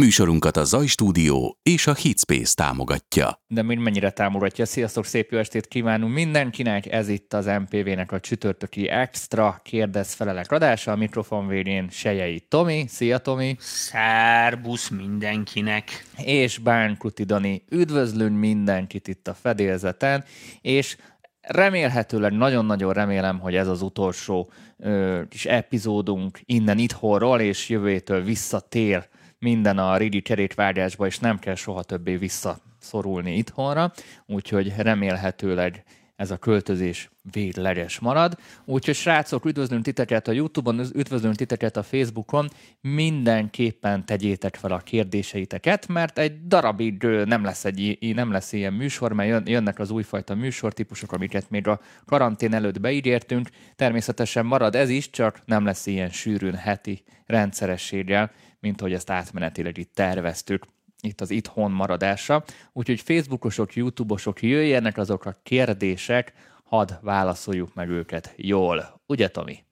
Műsorunkat a Zaj Stúdió és a Hitspace támogatja. De mind mennyire támogatja. Sziasztok, szép jó estét kívánunk mindenkinek. Ez itt az MPV-nek a csütörtöki extra kérdez felelek adása. A mikrofon végén Sejei Tomi. Szia Tomi! Szerbusz mindenkinek! És Bánkuti Dani. Üdvözlünk mindenkit itt a fedélzeten, és remélhetőleg nagyon-nagyon remélem, hogy ez az utolsó ö, kis epizódunk innen itthonról, és jövőtől visszatér minden a régi kerékvágásba, és nem kell soha többé visszaszorulni itthonra, úgyhogy remélhetőleg ez a költözés végleges marad. Úgyhogy srácok, üdvözlünk titeket a Youtube-on, üdvözlünk titeket a Facebookon, mindenképpen tegyétek fel a kérdéseiteket, mert egy darabig nem lesz, egy, nem lesz ilyen műsor, mert jönnek az újfajta műsortípusok, amiket még a karantén előtt beígértünk. Természetesen marad ez is, csak nem lesz ilyen sűrűn heti rendszerességgel, mint hogy ezt átmenetileg itt terveztük itt az itthon maradása. Úgyhogy Facebookosok, YouTubeosok jöjjenek azok a kérdések, hadd válaszoljuk meg őket jól. Ugye, Tomi?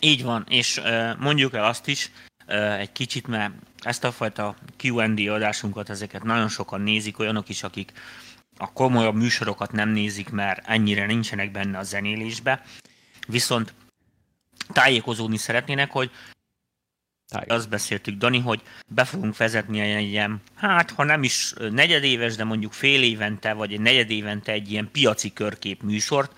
Így van, és mondjuk el azt is egy kicsit, mert ezt a fajta Q&A adásunkat, ezeket nagyon sokan nézik, olyanok is, akik a komolyabb műsorokat nem nézik, mert ennyire nincsenek benne a zenélésbe. Viszont tájékozódni szeretnének, hogy Táj. Azt beszéltük, Dani, hogy be fogunk vezetni egy ilyen, hát ha nem is negyedéves, de mondjuk fél évente, vagy egy negyedévente egy ilyen piaci körkép műsort,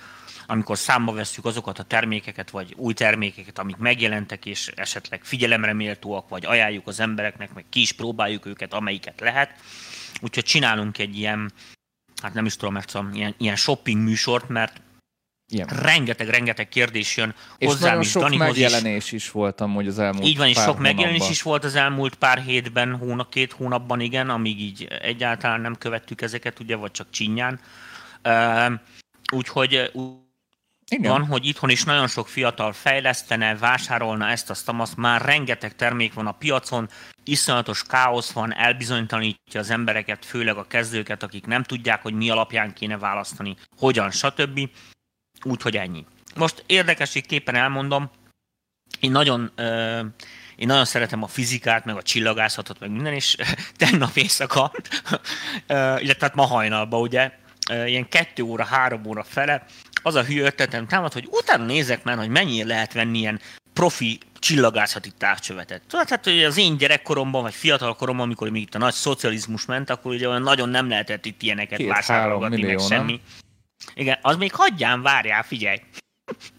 amikor számba vesszük azokat a termékeket, vagy új termékeket, amik megjelentek, és esetleg figyelemre méltóak, vagy ajánljuk az embereknek, meg ki is próbáljuk őket, amelyiket lehet. Úgyhogy csinálunk egy ilyen, hát nem is tudom, mert ilyen, ilyen shopping műsort, mert ilyen. Rengeteg, rengeteg kérdés jön és hozzám is, sok Danihoz megjelenés is. is volt amúgy az elmúlt Így van, és sok hónapban. megjelenés is volt az elmúlt pár hétben, hónap, két hónapban, igen, amíg így egyáltalán nem követtük ezeket, ugye, vagy csak csinyán. Uh, úgyhogy igen. van, hogy itthon is nagyon sok fiatal fejlesztene, vásárolna ezt, azt, azt már rengeteg termék van a piacon, iszonyatos káosz van, elbizonytalanítja az embereket, főleg a kezdőket, akik nem tudják, hogy mi alapján kéne választani, hogyan, stb. Úgyhogy ennyi. Most érdekességképpen elmondom, én nagyon, uh, én nagyon szeretem a fizikát, meg a csillagászatot, meg minden, és tegnap éjszaka, illetve tehát ma hajnalban, ugye, ilyen kettő óra, három óra fele, az a hülye ötletem támad, hogy utána nézek már, hogy mennyire lehet venni ilyen profi csillagászati távcsövetet. Tudod, hát hogy az én gyerekkoromban, vagy fiatal koromban, amikor még itt a nagy szocializmus ment, akkor ugye olyan nagyon nem lehetett itt ilyeneket Két, vásárolgatni, meg semmi. Nem? Igen, az még hagyján, várjál, figyelj.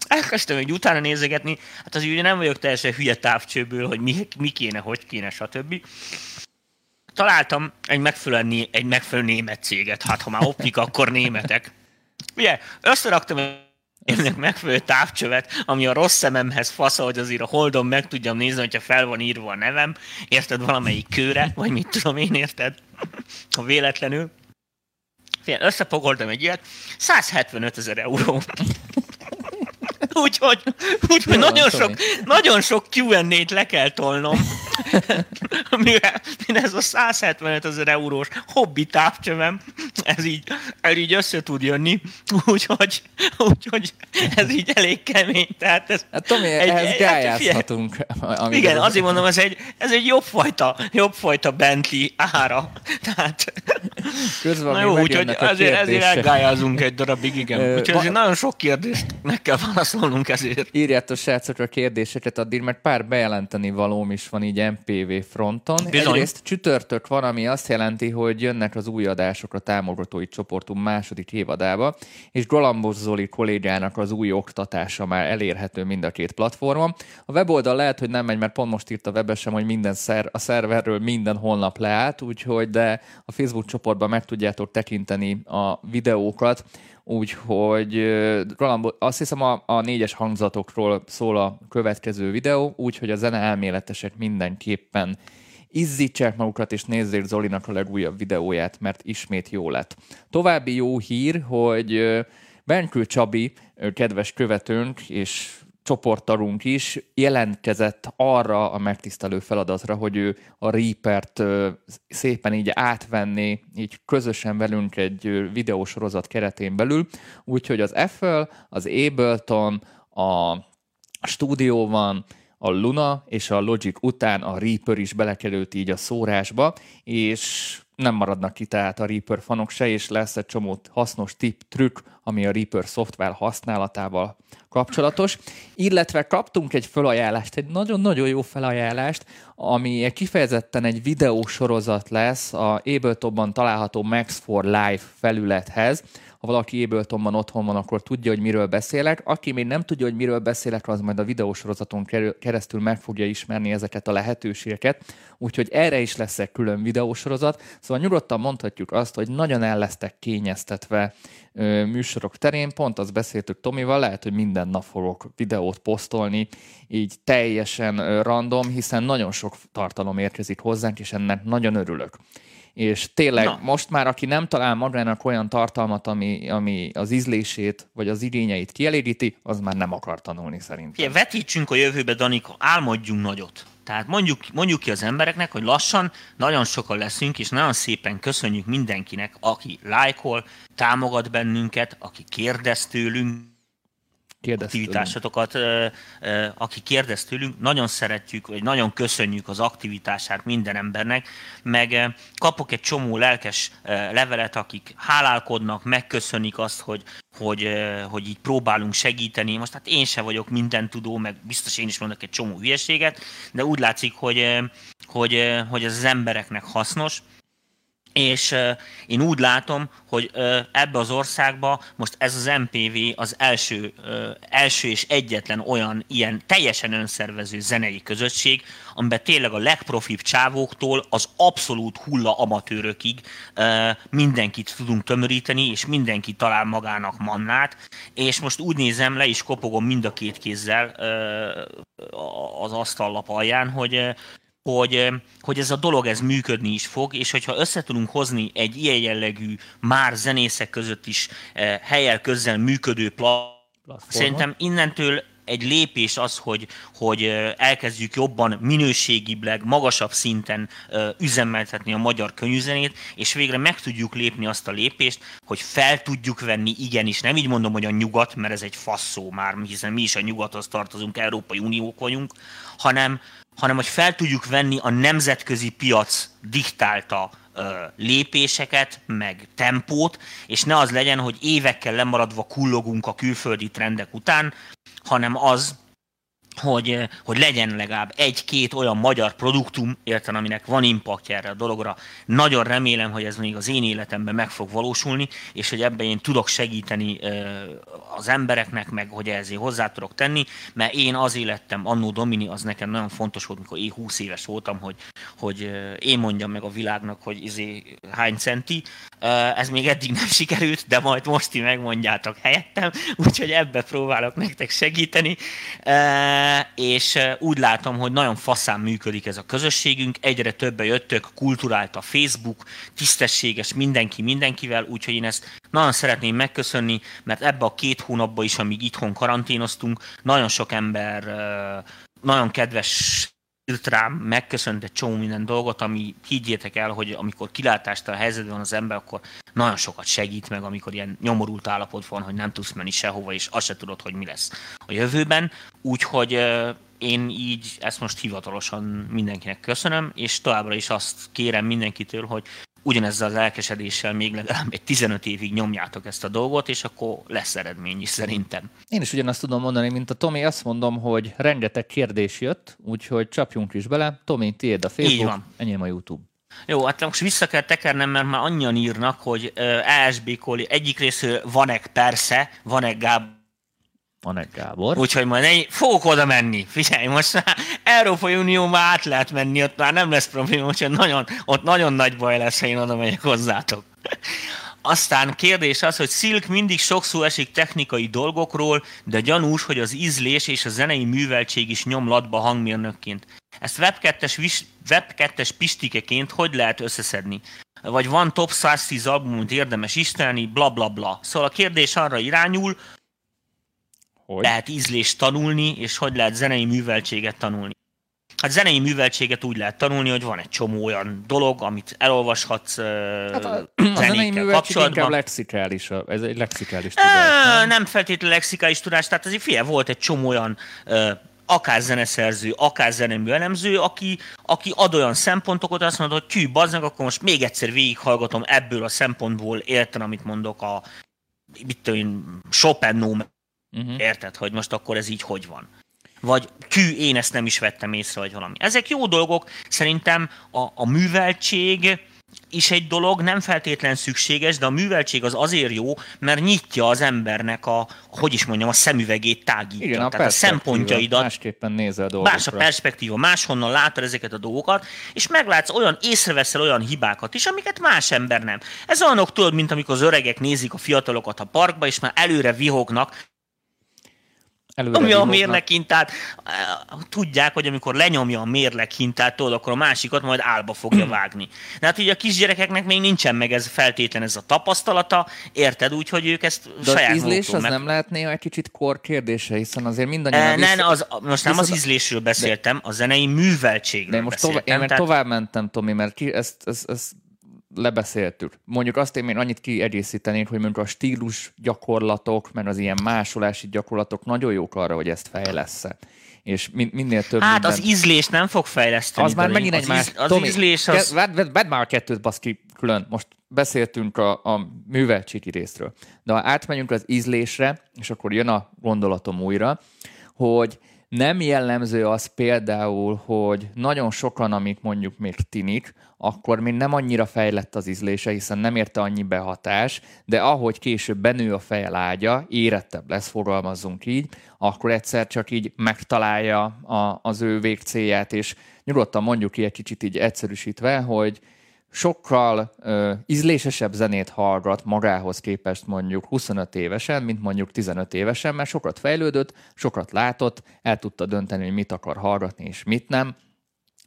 Elkezdtem egy utána nézegetni, hát az ugye nem vagyok teljesen hülye távcsőből, hogy mi, mi kéne, hogy kéne, stb. Találtam egy megfelelő, egy megfelelő német céget, hát ha már optika, akkor németek. Ugye, összeraktam ennek megfelelő távcsövet, ami a rossz szememhez fasza, hogy azért a holdon meg tudjam nézni, hogyha fel van írva a nevem, érted valamelyik kőre, vagy mit tudom én, érted? Ha véletlenül. Fél, összepogoltam egy ilyet, 175 ezer euró. Úgyhogy, úgyhogy nagyon, sok, nagyon sok Q&A-t le kell tolnom, mire, mire ez a 175 ezer eurós hobbi távcsövem, ez így, ez így össze tud jönni, úgyhogy, úgyhogy ez így elég kemény. Tehát ez hát Tomi, egy, ehhez hát gályázhatunk. Igen, azért mondom, ez egy, ez egy jobb fajta, jobb fajta Bentley ára. Tehát, Közben na jó, úgyhogy azért, ezért elgályázunk egy darabig, igen. Úgyhogy azért nagyon sok kérdést meg kell válaszolni szólnunk ezért. Írjátok srácok a kérdéseket, addig mert pár bejelenteni valóm is van így MPV fronton. Bizony. Egyrészt csütörtök van, ami azt jelenti, hogy jönnek az új adások a támogatói csoportunk második évadába, és Galambos Zoli kollégának az új oktatása már elérhető mind a két platformon. A weboldal lehet, hogy nem megy, mert pont most írt a webesem, hogy minden szer, a szerverről minden honlap leállt, úgyhogy de a Facebook csoportban meg tudjátok tekinteni a videókat, úgyhogy azt hiszem a, a négyes hangzatokról szól a következő videó, úgyhogy a zene elméletesek mindenképpen izzítsák magukat, és nézzék Zolinak a legújabb videóját, mert ismét jó lett. További jó hír, hogy Benkő Csabi, kedves követőnk és csoporttalunk is jelentkezett arra a megtisztelő feladatra, hogy ő a Reaper-t szépen így átvenni, így közösen velünk egy videósorozat keretén belül, úgyhogy az Apple, az Ableton, a stúdió van, a Luna és a Logic után a Reaper is belekerült így a szórásba, és nem maradnak ki tehát a Reaper fanok se, és lesz egy csomó hasznos tip, trükk, ami a Reaper szoftver használatával kapcsolatos. Illetve kaptunk egy felajánlást, egy nagyon-nagyon jó felajánlást, ami kifejezetten egy videósorozat lesz a Abletonban található Max for Life felülethez, ha valaki Abletonban otthon van, akkor tudja, hogy miről beszélek. Aki még nem tudja, hogy miről beszélek, az majd a videósorozaton keresztül meg fogja ismerni ezeket a lehetőségeket. Úgyhogy erre is lesz egy külön videósorozat. Szóval nyugodtan mondhatjuk azt, hogy nagyon el lesztek kényeztetve műsorok terén. Pont azt beszéltük Tomival, lehet, hogy minden nap fogok videót posztolni, így teljesen random, hiszen nagyon sok tartalom érkezik hozzánk, és ennek nagyon örülök és tényleg Na. most már, aki nem talál magának olyan tartalmat, ami, ami az ízlését vagy az igényeit kielégíti, az már nem akar tanulni szerintem. Igen, vetítsünk a jövőbe, Danika, álmodjunk nagyot. Tehát mondjuk, mondjuk ki az embereknek, hogy lassan nagyon sokan leszünk, és nagyon szépen köszönjük mindenkinek, aki lájkol, támogat bennünket, aki kérdez tőlünk, aktivitásokat, aki kérdez tőlünk, nagyon szeretjük, vagy nagyon köszönjük az aktivitását minden embernek, meg kapok egy csomó lelkes levelet, akik hálálkodnak, megköszönik azt, hogy, hogy, hogy így próbálunk segíteni. Most hát én se vagyok minden tudó, meg biztos én is mondok egy csomó hülyeséget, de úgy látszik, hogy, hogy, hogy ez az embereknek hasznos, és én úgy látom, hogy ebbe az országba most ez az MPV az első, első és egyetlen olyan ilyen teljesen önszervező zenei közösség, amiben tényleg a legprofibb csávóktól az abszolút hulla amatőrökig mindenkit tudunk tömöríteni, és mindenki talál magának mannát, és most úgy nézem, le is kopogom mind a két kézzel az asztallap alján, hogy hogy, hogy ez a dolog ez működni is fog, és hogyha össze tudunk hozni egy ilyen jellegű, már zenészek között is helyel közzel működő platformot, Szerintem innentől egy lépés az, hogy, hogy elkezdjük jobban, minőségibbleg, magasabb szinten üzemeltetni a magyar könyvzenét, és végre meg tudjuk lépni azt a lépést, hogy fel tudjuk venni, igenis, nem így mondom, hogy a nyugat, mert ez egy faszó már, hiszen mi is a nyugathoz tartozunk, Európai Uniók vagyunk, hanem, hanem hogy fel tudjuk venni a nemzetközi piac diktálta lépéseket, meg tempót, és ne az legyen, hogy évekkel lemaradva kullogunk a külföldi trendek után, hanem az, hogy, eh, hogy legyen legalább egy-két olyan magyar produktum, érten, aminek van impaktja erre a dologra. Nagyon remélem, hogy ez még az én életemben meg fog valósulni, és hogy ebben én tudok segíteni eh, az embereknek, meg hogy ezért hozzá tudok tenni, mert én az életem, annó Domini, az nekem nagyon fontos volt, mikor én 20 éves voltam, hogy, hogy eh, én mondjam meg a világnak, hogy izé hány centi. Ez még eddig nem sikerült, de majd most ti megmondjátok helyettem, úgyhogy ebbe próbálok nektek segíteni és úgy látom, hogy nagyon faszán működik ez a közösségünk, egyre többe jöttök, kulturált a Facebook, tisztességes mindenki mindenkivel, úgyhogy én ezt nagyon szeretném megköszönni, mert ebbe a két hónapban is, amíg itthon karanténoztunk, nagyon sok ember nagyon kedves írt rám, megköszönt egy csomó minden dolgot, ami higgyétek el, hogy amikor kilátástól a helyzetben van az ember, akkor nagyon sokat segít meg, amikor ilyen nyomorult állapot van, hogy nem tudsz menni sehova, és azt se tudod, hogy mi lesz a jövőben. Úgyhogy én így ezt most hivatalosan mindenkinek köszönöm, és továbbra is azt kérem mindenkitől, hogy ugyanezzel az elkesedéssel még legalább egy 15 évig nyomjátok ezt a dolgot, és akkor lesz eredmény is szerintem. Én is ugyanazt tudom mondani, mint a Tomi, azt mondom, hogy rengeteg kérdés jött, úgyhogy csapjunk is bele. Tomi, tiéd a Facebook, Így van. enyém a YouTube. Jó, hát most vissza kell tekernem, mert már annyian írnak, hogy ASB Koli egyik részről van-e persze, van-e Gábor, van egy Gábor. Úgyhogy majd egy, fogok oda menni. Figyelj, most már Európai Unió már át lehet menni, ott már nem lesz probléma, úgyhogy nagyon, ott nagyon nagy baj lesz, ha én oda megyek hozzátok. Aztán kérdés az, hogy Silk mindig sokszor esik technikai dolgokról, de gyanús, hogy az ízlés és a zenei műveltség is nyomlatba hangmérnökként. Ezt Web2-es, Web2-es pistikeként hogy lehet összeszedni? Vagy van top 110 albumot érdemes ismerni, bla bla bla. Szóval a kérdés arra irányul, hogy? lehet ízlést tanulni, és hogy lehet zenei műveltséget tanulni. Hát zenei műveltséget úgy lehet tanulni, hogy van egy csomó olyan dolog, amit elolvashatsz hát a, a zenei műveltség inkább lexikális, ez egy lexikális tudás. Nem, nem feltétlenül lexikális tudás, tehát azért fie, volt egy csomó olyan akár zeneszerző, akár zenemű elemző, aki, aki ad olyan szempontokat, azt mondod, hogy tű, bazdnak, akkor most még egyszer végighallgatom ebből a szempontból érten, amit mondok a mit tudom én, Chopin uh-huh. érted, hogy most akkor ez így hogy van. Vagy tű, én ezt nem is vettem észre, vagy valami. Ezek jó dolgok, szerintem a, a műveltség, is egy dolog, nem feltétlen szükséges, de a műveltség az azért jó, mert nyitja az embernek a, hogy is mondjam, a szemüvegét tágítja. Igen, a, Tehát a szempontjaidat. Másképpen nézel dolgokra. Más a perspektíva, máshonnan látod ezeket a dolgokat, és meglátsz olyan, észreveszel olyan hibákat is, amiket más ember nem. Ez olyanok tudod, mint amikor az öregek nézik a fiatalokat a parkba, és már előre vihognak, Előre ami a mérleghintát, eh, tudják, hogy amikor lenyomja a mérleghintát, tudod, akkor a másikat majd álba fogja vágni. De hát ugye a kisgyerekeknek még nincsen meg ez feltétlen ez a tapasztalata, érted úgy, hogy ők ezt De saját az ízlés az meg... nem lehet néha egy kicsit kor kérdése, hiszen azért mindannyian... E, nem, az, most nem az ízlésről beszéltem, a zenei műveltségről De most tovább, én mert tehát... tovább mentem, Tomi, mert ki, ezt, ezt, ezt lebeszéltük. Mondjuk azt én még annyit kiegészítenék, hogy mondjuk a stílus gyakorlatok, mert az ilyen másolási gyakorlatok nagyon jók arra, hogy ezt fejlesz és minél több Hát minden... az ízlés nem fog fejleszteni. Az már megint egy az más... Íz, az Tomi, ízlés az... Vedd, vedd, vedd már a kettőt, baszki, külön. Most beszéltünk a, a műveltségi részről. De ha átmegyünk az ízlésre, és akkor jön a gondolatom újra, hogy nem jellemző az például, hogy nagyon sokan, amik mondjuk még tinik, akkor még nem annyira fejlett az ízlése, hiszen nem érte annyi behatás, de ahogy később benő a feje lágya, érettebb lesz, fogalmazzunk így, akkor egyszer csak így megtalálja a, az ő végcélját, és nyugodtan mondjuk ki egy kicsit így egyszerűsítve, hogy sokkal ö, ízlésesebb zenét hallgat magához képest mondjuk 25 évesen, mint mondjuk 15 évesen, mert sokat fejlődött, sokat látott, el tudta dönteni, hogy mit akar hallgatni és mit nem.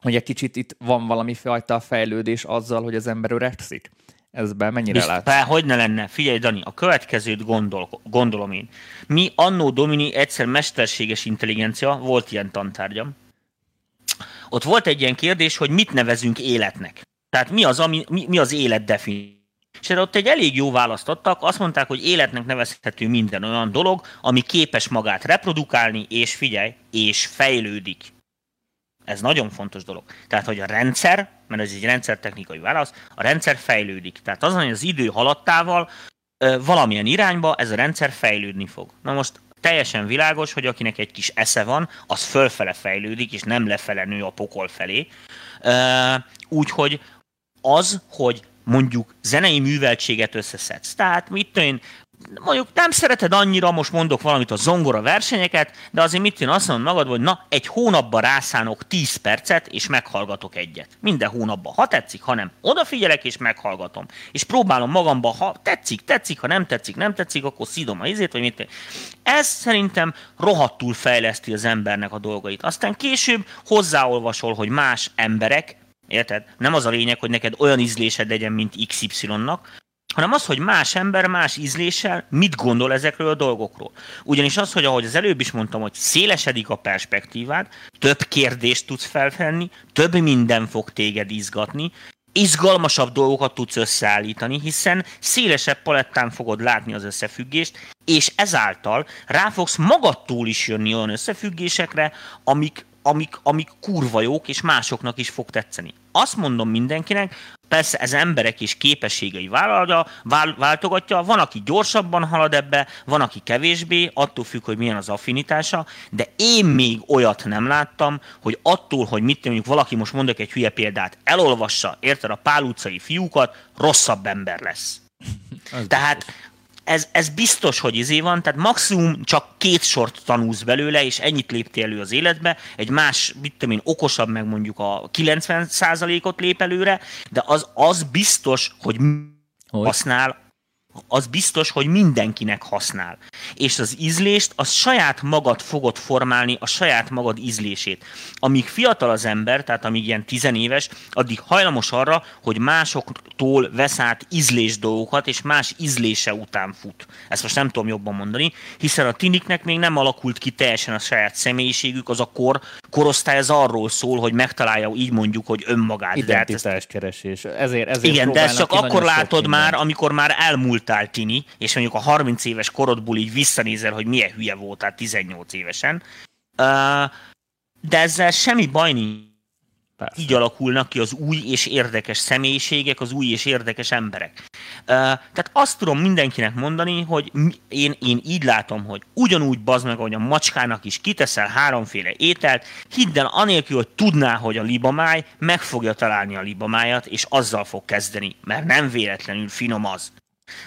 Egy kicsit itt van valami fajta fejlődés azzal, hogy az ember öregszik. Ezben mennyire látsz? Be, hogy ne lenne? Figyelj, Dani, a következőt gondol, gondolom én. Mi annó Domini egyszer mesterséges intelligencia, volt ilyen tantárgyam. Ott volt egy ilyen kérdés, hogy mit nevezünk életnek. Tehát mi az, ami, mi, mi az élet definíció? És erre ott egy elég jó választ adtak, azt mondták, hogy életnek nevezhető minden olyan dolog, ami képes magát reprodukálni, és figyelj, és fejlődik. Ez nagyon fontos dolog. Tehát, hogy a rendszer, mert ez egy rendszertechnikai válasz, a rendszer fejlődik. Tehát az, hogy az idő haladtával valamilyen irányba ez a rendszer fejlődni fog. Na most teljesen világos, hogy akinek egy kis esze van, az fölfele fejlődik, és nem lefele nő a pokol felé. Úgyhogy az, hogy mondjuk zenei műveltséget összeszedsz. Tehát mit én, mondjuk nem szereted annyira, most mondok valamit a zongora versenyeket, de azért mit én azt mondod magad, hogy na, egy hónapban rászánok 10 percet, és meghallgatok egyet. Minden hónapban. Ha tetszik, ha nem. Odafigyelek, és meghallgatom. És próbálom magamba, ha tetszik, tetszik, ha nem tetszik, nem tetszik, akkor szidom a izét, vagy mit. Ez szerintem rohadtul fejleszti az embernek a dolgait. Aztán később hozzáolvasol, hogy más emberek Érted? Nem az a lényeg, hogy neked olyan ízlésed legyen, mint XY-nak, hanem az, hogy más ember más ízléssel mit gondol ezekről a dolgokról. Ugyanis az, hogy ahogy az előbb is mondtam, hogy szélesedik a perspektívád, több kérdést tudsz felfenni, több minden fog téged izgatni, izgalmasabb dolgokat tudsz összeállítani, hiszen szélesebb palettán fogod látni az összefüggést, és ezáltal rá fogsz magadtól is jönni olyan összefüggésekre, amik amik, amik kurva jók, és másoknak is fog tetszeni. Azt mondom mindenkinek, persze ez emberek és képességei vállalja, váltogatja, van, aki gyorsabban halad ebbe, van, aki kevésbé, attól függ, hogy milyen az affinitása, de én még olyat nem láttam, hogy attól, hogy mit mondjuk valaki, most mondok egy hülye példát, elolvassa, érted, a pál utcai fiúkat, rosszabb ember lesz. Tehát ez, ez biztos, hogy izé van, tehát maximum csak két sort tanulsz belőle, és ennyit léptél elő az életbe, egy más, mit tudom én, okosabb meg mondjuk a 90%-ot lép előre, de az, az biztos, hogy, hogy? használ az biztos, hogy mindenkinek használ. És az ízlést, az saját magad fogod formálni, a saját magad ízlését. Amíg fiatal az ember, tehát amíg ilyen tizenéves, addig hajlamos arra, hogy másoktól vesz át ízlés dolgokat, és más ízlése után fut. Ezt most nem tudom jobban mondani, hiszen a tiniknek még nem alakult ki teljesen a saját személyiségük, az a kor, korosztály az arról szól, hogy megtalálja így mondjuk, hogy önmagát. Identitás keresés. Ezért, ezért Igen, de ezt csak akkor látod már, amikor már elmúlt voltál tini, és mondjuk a 30 éves korodból így visszanézel, hogy milyen hülye voltál 18 évesen, de ezzel semmi baj nincs. Persze. Így alakulnak ki az új és érdekes személyiségek, az új és érdekes emberek. Tehát azt tudom mindenkinek mondani, hogy én, én így látom, hogy ugyanúgy bazd meg, hogy a macskának is kiteszel háromféle ételt, hidd el, anélkül, hogy tudná, hogy a libamáj, meg fogja találni a libamájat, és azzal fog kezdeni, mert nem véletlenül finom az.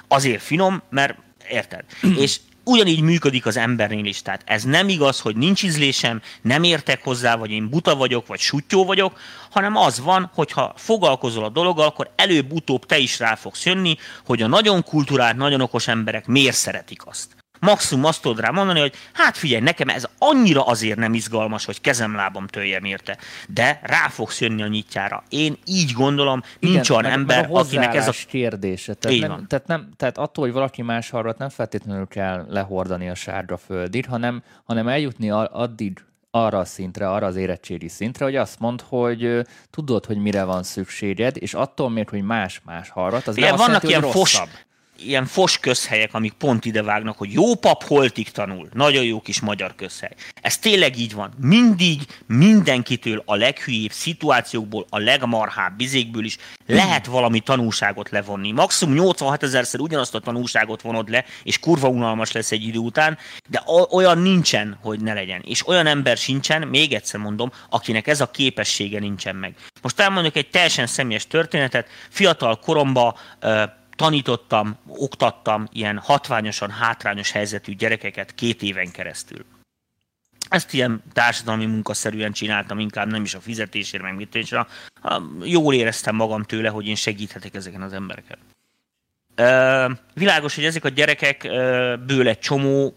Azért finom, mert érted? és ugyanígy működik az embernél is. Tehát ez nem igaz, hogy nincs ízlésem, nem értek hozzá, vagy én buta vagyok, vagy sutyó vagyok, hanem az van, hogy ha foglalkozol a dologgal, akkor előbb-utóbb te is rá fogsz jönni, hogy a nagyon kulturált, nagyon okos emberek miért szeretik azt. Maximum azt tudod rá mondani, hogy hát figyelj, nekem ez annyira azért nem izgalmas, hogy kezem-lábam töljem érte, de rá fogsz jönni a nyitjára. Én így gondolom, Igen, nincs olyan ember, a akinek ez a kérdése. Tehát, nem, tehát, nem, tehát attól, hogy valaki más hallgat, nem feltétlenül kell lehordani a sárga földit, hanem, hanem eljutni addig arra a szintre, arra az érettségi szintre, hogy azt mond, hogy tudod, hogy mire van szükséged, és attól még, hogy más-más hallgat, az Igen, nem vannak azt jelenti, ilyen rosszabb. Fos, ilyen fos közhelyek, amik pont ide vágnak, hogy jó pap holtig tanul. Nagyon jó kis magyar közhely. Ez tényleg így van. Mindig mindenkitől a leghülyébb szituációkból, a legmarhább bizékből is lehet valami tanulságot levonni. Maximum 86 ezerszer ugyanazt a tanulságot vonod le, és kurva unalmas lesz egy idő után, de olyan nincsen, hogy ne legyen. És olyan ember sincsen, még egyszer mondom, akinek ez a képessége nincsen meg. Most elmondok egy teljesen személyes történetet. Fiatal koromban tanítottam, oktattam ilyen hatványosan hátrányos helyzetű gyerekeket két éven keresztül. Ezt ilyen társadalmi munkaszerűen csináltam, inkább nem is a fizetésért, meg mit és jól éreztem magam tőle, hogy én segíthetek ezeken az embereket. Világos, hogy ezek a gyerekekből egy csomó,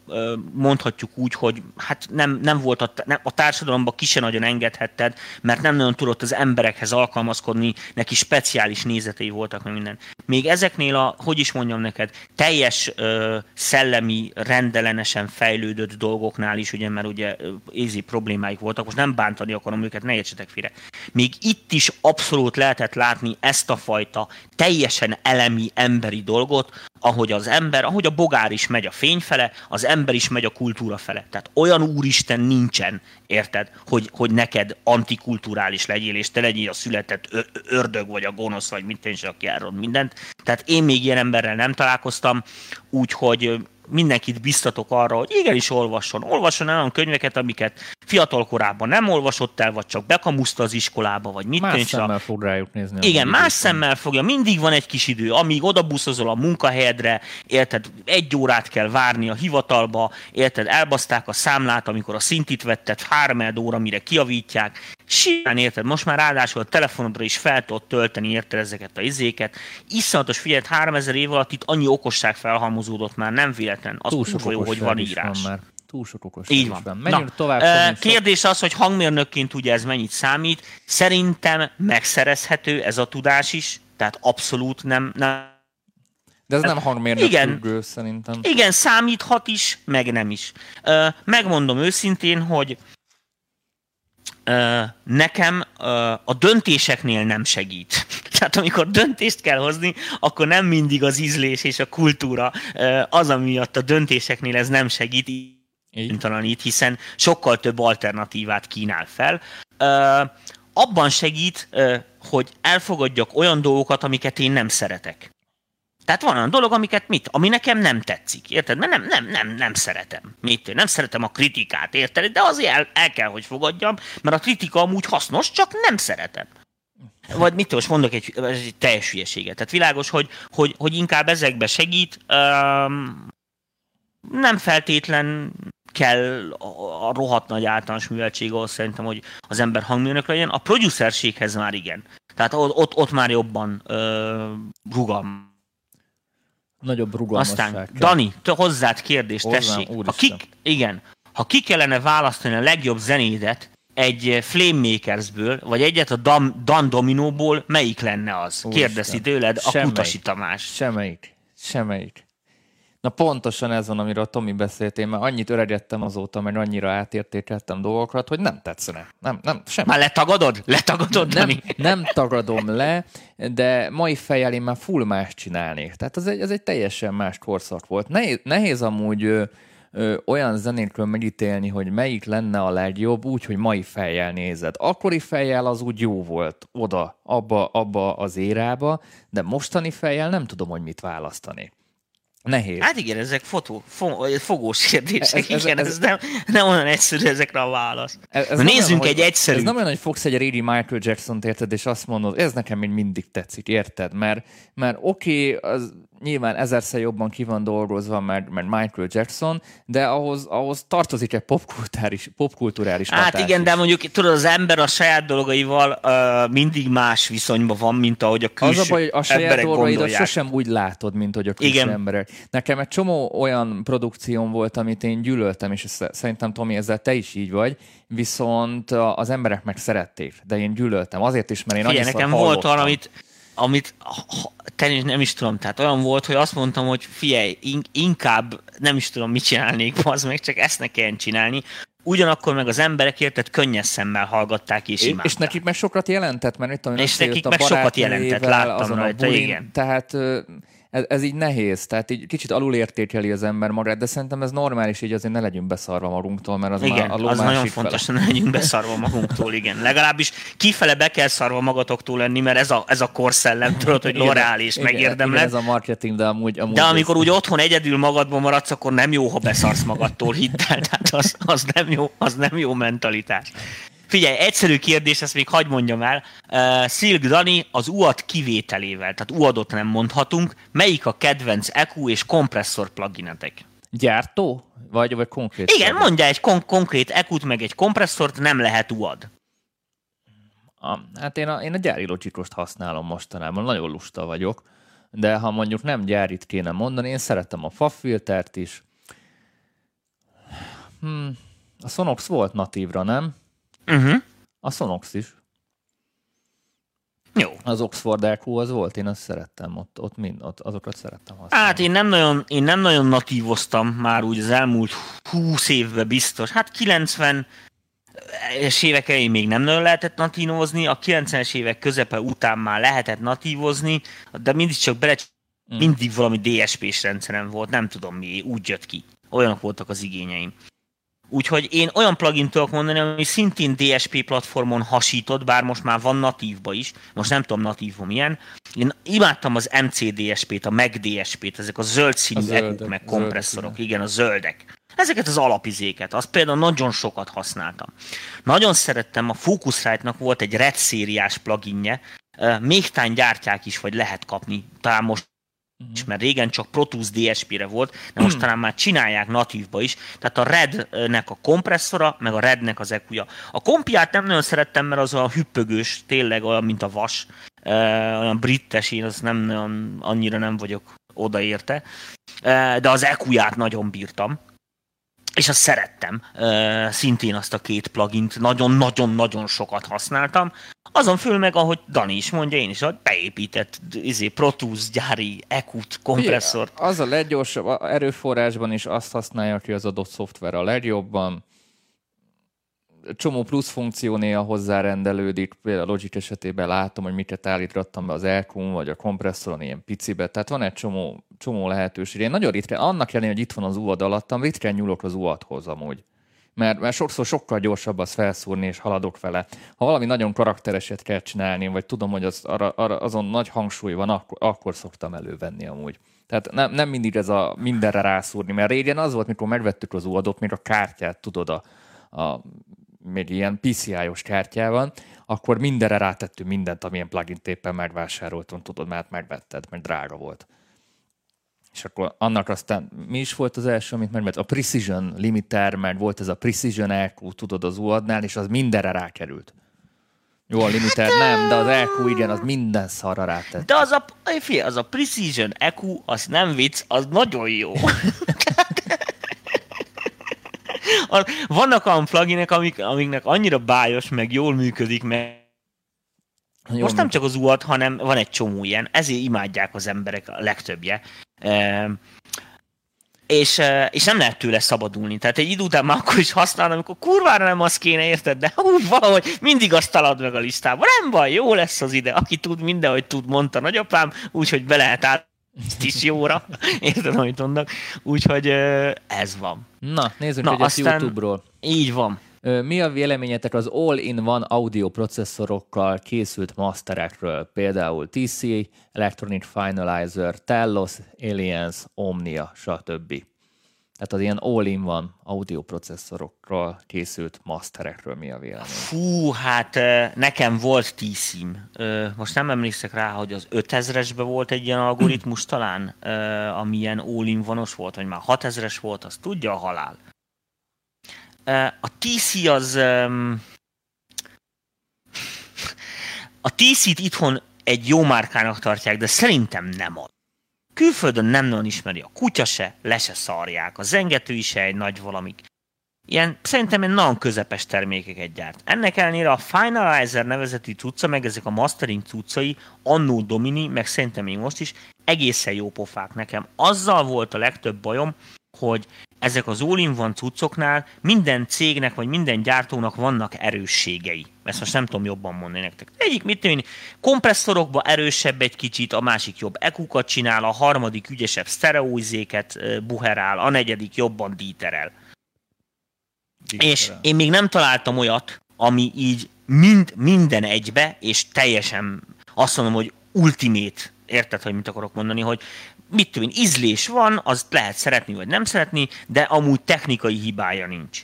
mondhatjuk úgy, hogy hát nem, nem volt a, nem, a társadalomban ki se nagyon engedhetted, mert nem nagyon tudott az emberekhez alkalmazkodni, neki speciális nézetei voltak, meg minden. Még ezeknél a, hogy is mondjam neked, teljes szellemi, rendelenesen fejlődött dolgoknál is, ugye, mert ugye ézi problémáik voltak, most nem bántani akarom őket, ne értsetek félre. Még itt is abszolút lehetett látni ezt a fajta teljesen elemi emberi dolgot, ahogy az ember, ahogy a bogár is megy a fény fele, az ember is megy a kultúra fele. Tehát olyan úristen nincsen, érted, hogy, hogy neked antikulturális legyél, és te legyél a született ördög, vagy a gonosz, vagy mint én aki mindent. Tehát én még ilyen emberrel nem találkoztam, úgyhogy mindenkit biztatok arra, hogy igenis olvasson. Olvasson olyan könyveket, amiket fiatal korában nem olvasott el, vagy csak bekamuszta az iskolába, vagy mit Más szemmel fog rájuk nézni. Igen, más szemmel fogja. Mindig van egy kis idő, amíg odabuszozol a munkahelyedre, érted, egy órát kell várni a hivatalba, érted, elbaszták a számlát, amikor a szintit vetted, három óra, mire kiavítják, Simán érted, most már ráadásul a telefonodra is fel tudod tölteni, érted ezeket a izéket. Iszonyatos, figyelj, 3000 év alatt itt annyi okosság felhalmozódott már, nem véletlen. Az Túl jó, hogy van írás. Van már. Túl sok okosság Így van. van. Menjünk Na, tovább. Kérdés az, hogy hangmérnökként ugye ez mennyit számít. Szerintem megszerezhető ez a tudás is, tehát abszolút nem, nem de ez nem hangmérnök igen, függő, szerintem. Igen, számíthat is, meg nem is. Megmondom őszintén, hogy nekem a döntéseknél nem segít. Tehát amikor döntést kell hozni, akkor nem mindig az ízlés és a kultúra az, amiatt a döntéseknél ez nem segít, így. hiszen sokkal több alternatívát kínál fel. Abban segít, hogy elfogadjak olyan dolgokat, amiket én nem szeretek. Tehát van olyan dolog, amiket mit, ami nekem nem tetszik, érted? Mert nem, nem, nem, nem szeretem. Mit? Nem szeretem a kritikát, érted? De azért el, el kell, hogy fogadjam, mert a kritika amúgy hasznos, csak nem szeretem. Vagy mit most mondok egy, egy teljes hülyeséget. Tehát világos, hogy, hogy, hogy inkább ezekbe segít, um, nem feltétlen kell a, rohadt nagy általános műveltség ahhoz szerintem, hogy az ember hangmérnök legyen. A producerséghez már igen. Tehát ott, ott már jobban uh, rugalmas Nagyobb rugalmasság Aztán, kell. Dani, te hozzád kérdés, Hozzám, tessék. Ha ki, igen, ha ki kellene választani a legjobb zenédet egy Flame Makersből, vagy egyet a Dan, Dan Dominóból, melyik lenne az? Úristen. Kérdezi tőled a Semmelyik. Kutasi Tamás. Semmelyik. Semmelyik. Na pontosan ez van, amiről Tomi beszélt. Én már annyit öregedtem azóta, mert annyira átértékeltem dolgokat, hogy nem tetszene. Nem, nem, semmi. Már letagadod? Letagadod, nem, nem tagadom le, de mai fejjel én már full más csinálnék. Tehát ez egy, ez egy teljesen más korszak volt. Nehéz, nehéz amúgy ö, olyan zenékről megítélni, hogy melyik lenne a legjobb, úgy, hogy mai fejjel nézed. Akkori fejjel az úgy jó volt oda, abba, abba az érába, de mostani fejjel nem tudom, hogy mit választani. Nehéz. Hát igen, ezek fotó, fo, fogós kérdések, ez, igen, ez, ez nem, nem olyan egyszerű ezekre a válasz. Ez, ez nézzünk olyan, egy hogy, egyszerű. Ez nem olyan, hogy fogsz egy régi Michael Jackson-t érted, és azt mondod, ez nekem még mindig tetszik, érted? Mert, mert oké, okay, az nyilván ezerszer jobban ki van dolgozva, mert, mert Michael Jackson, de ahhoz, ahhoz tartozik egy popkulturális, popkulturális Hát igen, is. de mondjuk tudod, az ember a saját dolgaival uh, mindig más viszonyban van, mint ahogy a külső Az a baj, hogy a saját dolgaidat sosem úgy látod, mint hogy a külső igen. emberek. Nekem egy csomó olyan produkcióm volt, amit én gyűlöltem, és szerintem Tomi, ezzel te is így vagy, viszont az emberek meg szerették, de én gyűlöltem. Azért is, mert én Figyelj, nekem hallottam. volt olyan, amit amit te nem is tudom, tehát olyan volt, hogy azt mondtam, hogy figyelj, inkább nem is tudom, mit csinálnék, az meg csak ezt ne kelljen csinálni. Ugyanakkor meg az emberek érted könnyes szemmel hallgatták és imádták. És nekik meg sokat jelentett, mert itt tudom, és nekik meg sokat jelentett, láttam rajta, igen. Tehát ez, ez így nehéz, tehát így kicsit alulértékeli az ember magát, de szerintem ez normális, így azért ne legyünk beszarva magunktól, mert az igen, már a az nagyon fontos, hogy ne legyünk beszarva magunktól, igen. Legalábbis kifele be kell szarva magatoktól lenni, mert ez a, ez a korszellem, tudod, hogy Lorál és megérdemled. ez a marketing, de amúgy, amúgy De amikor ez... úgy otthon egyedül magadban maradsz, akkor nem jó, ha beszarsz magadtól, hidd el, tehát az, az, nem jó, az nem jó mentalitás. Figyelj, egyszerű kérdés, ezt még hagyd mondjam el. Uh, Szilk Dani az UAD kivételével, tehát UAD-ot nem mondhatunk. Melyik a kedvenc EQ és kompresszor pluginetek? Gyártó? Vagy, vagy konkrét? Igen, vagy? mondja egy kon- konkrét EQ-t, meg egy kompresszort, nem lehet UAD. A, hát én a, én a gyári logikost használom mostanában, nagyon lusta vagyok, de ha mondjuk nem gyárit kéne mondani, én szeretem a FAF filtert is. Hmm, a Sonox volt natívra, nem? Uh-huh. A Sonox is. Jó. Az Oxford EQ az volt, én azt szerettem, ott, ott, mind, ott azokat szerettem használni. Hát én nem, nagyon, én nem nagyon natívoztam már úgy az elmúlt 20 évben biztos. Hát 90 es évek elején még nem nagyon lehetett natívozni, a 90-es évek közepe után már lehetett natívozni, de mindig csak bele, mm. mindig valami DSP-s rendszerem volt, nem tudom mi, úgy jött ki. Olyanok voltak az igényeim. Úgyhogy én olyan plugin tudok mondani, ami szintén DSP platformon hasított, bár most már van natívba is, most nem tudom natívba milyen. Én imádtam az MCDSP-t, a MacDSP-t, ezek a zöld színű ekuk, meg kompresszorok, zöld, igen, a zöldek. Ezeket az alapizéket, azt például nagyon sokat használtam. Nagyon szerettem, a Focusrite-nak volt egy Red szériás pluginje, még tán gyártják is, vagy lehet kapni, talán most Uh-huh. mert régen csak Pro Tools DSP-re volt, de most talán már csinálják natívba is. Tehát a Red-nek a kompresszora, meg a Red-nek az eq A kompiát nem nagyon szerettem, mert az a hüppögős, tényleg olyan, mint a vas, olyan brittes, én az nem nagyon, annyira nem vagyok odaérte. De az eq nagyon bírtam és azt szerettem, szintén azt a két plugint nagyon-nagyon-nagyon sokat használtam. Azon föl meg, ahogy Dani is mondja, én is, hogy beépített izé, Tools gyári EQ-t, kompresszort. Az a leggyorsabb erőforrásban is azt használja, aki az adott szoftver a legjobban csomó plusz funkció néha hozzárendelődik, például a Logic esetében látom, hogy miket állítottam be az elkum, vagy a kompresszoron ilyen picibe, tehát van egy csomó, csomó lehetőség. Én nagyon ritkán, annak ellenére, hogy itt van az UAD alattam, ritkán nyúlok az UAD-hoz amúgy. Mert, mert sokszor sokkal gyorsabb az felszúrni, és haladok vele. Ha valami nagyon karaktereset kell csinálni, vagy tudom, hogy az, arra, arra, azon nagy hangsúly van, akkor, akkor szoktam elővenni amúgy. Tehát nem, nem mindig ez a mindenre rászúrni, mert régen az volt, mikor megvettük az uadot, még a kártyát, tudod, a, a még ilyen PCI-os kártyával, akkor mindenre rátettünk mindent, amilyen plugin éppen megvásároltunk, tudod, mert megvetted, mert drága volt. És akkor annak aztán mi is volt az első, amit megvett? A Precision Limiter, mert volt ez a Precision EQ, tudod, az UAD-nál, és az mindenre rákerült. Jó, a limiter nem, de az EQ igen, az minden szarra rátett. De az a, fia, az a Precision EQ, az nem vicc, az nagyon jó. Vannak olyan pluginek, amik, amiknek annyira bájos, meg jól működik, meg Jól most nem csak az UAD, hanem van egy csomó ilyen, ezért imádják az emberek a legtöbbje. E, és, és nem lehet tőle szabadulni. Tehát egy idő után már akkor is használom, amikor kurvára nem azt kéne, érted? De hú, valahogy mindig azt talad meg a listába. Nem baj, jó lesz az ide. Aki tud, mindenhogy tud, mondta nagyapám, úgyhogy be lehet áll jóra, érted, amit mondok? Úgyhogy ez van. Na, nézzük Na, aztán YouTube-ról. Így van. Mi a véleményetek az all-in-one audio processzorokkal készült masterekről, például TC, Electronic Finalizer, Telos, Aliens, Omnia, stb. Tehát az ilyen all-in-one audio processzorokról készült masterekről mi a vélemény? Fú, hát nekem volt TC-m. Most nem emlékszek rá, hogy az 5000-esben volt egy ilyen algoritmus talán, ami ilyen all-in-one-os volt, vagy már 6000-es volt, az tudja a halál. A TC az... A TC-t itthon egy jó márkának tartják, de szerintem nem az. Külföldön nem nagyon ismeri a kutya se, le se szarják, a zengető is egy nagy valamik. Ilyen, szerintem egy nagyon közepes termékeket gyárt. Ennek ellenére a Finalizer nevezetű cucca, meg ezek a mastering cuccai, annó Domini, meg szerintem még most is, egészen jó pofák nekem. Azzal volt a legtöbb bajom, hogy ezek az all cuccoknál minden cégnek vagy minden gyártónak vannak erősségei. Ezt most nem tudom jobban mondani nektek. Egyik, mit tudom kompresszorokba erősebb egy kicsit, a másik jobb ekukat csinál, a harmadik ügyesebb sztereóizéket buherál, a negyedik jobban díterel. díterel. És én még nem találtam olyat, ami így mind, minden egybe, és teljesen azt mondom, hogy ultimate érted, hogy mit akarok mondani, hogy mit tudom én, ízlés van, az lehet szeretni vagy nem szeretni, de amúgy technikai hibája nincs.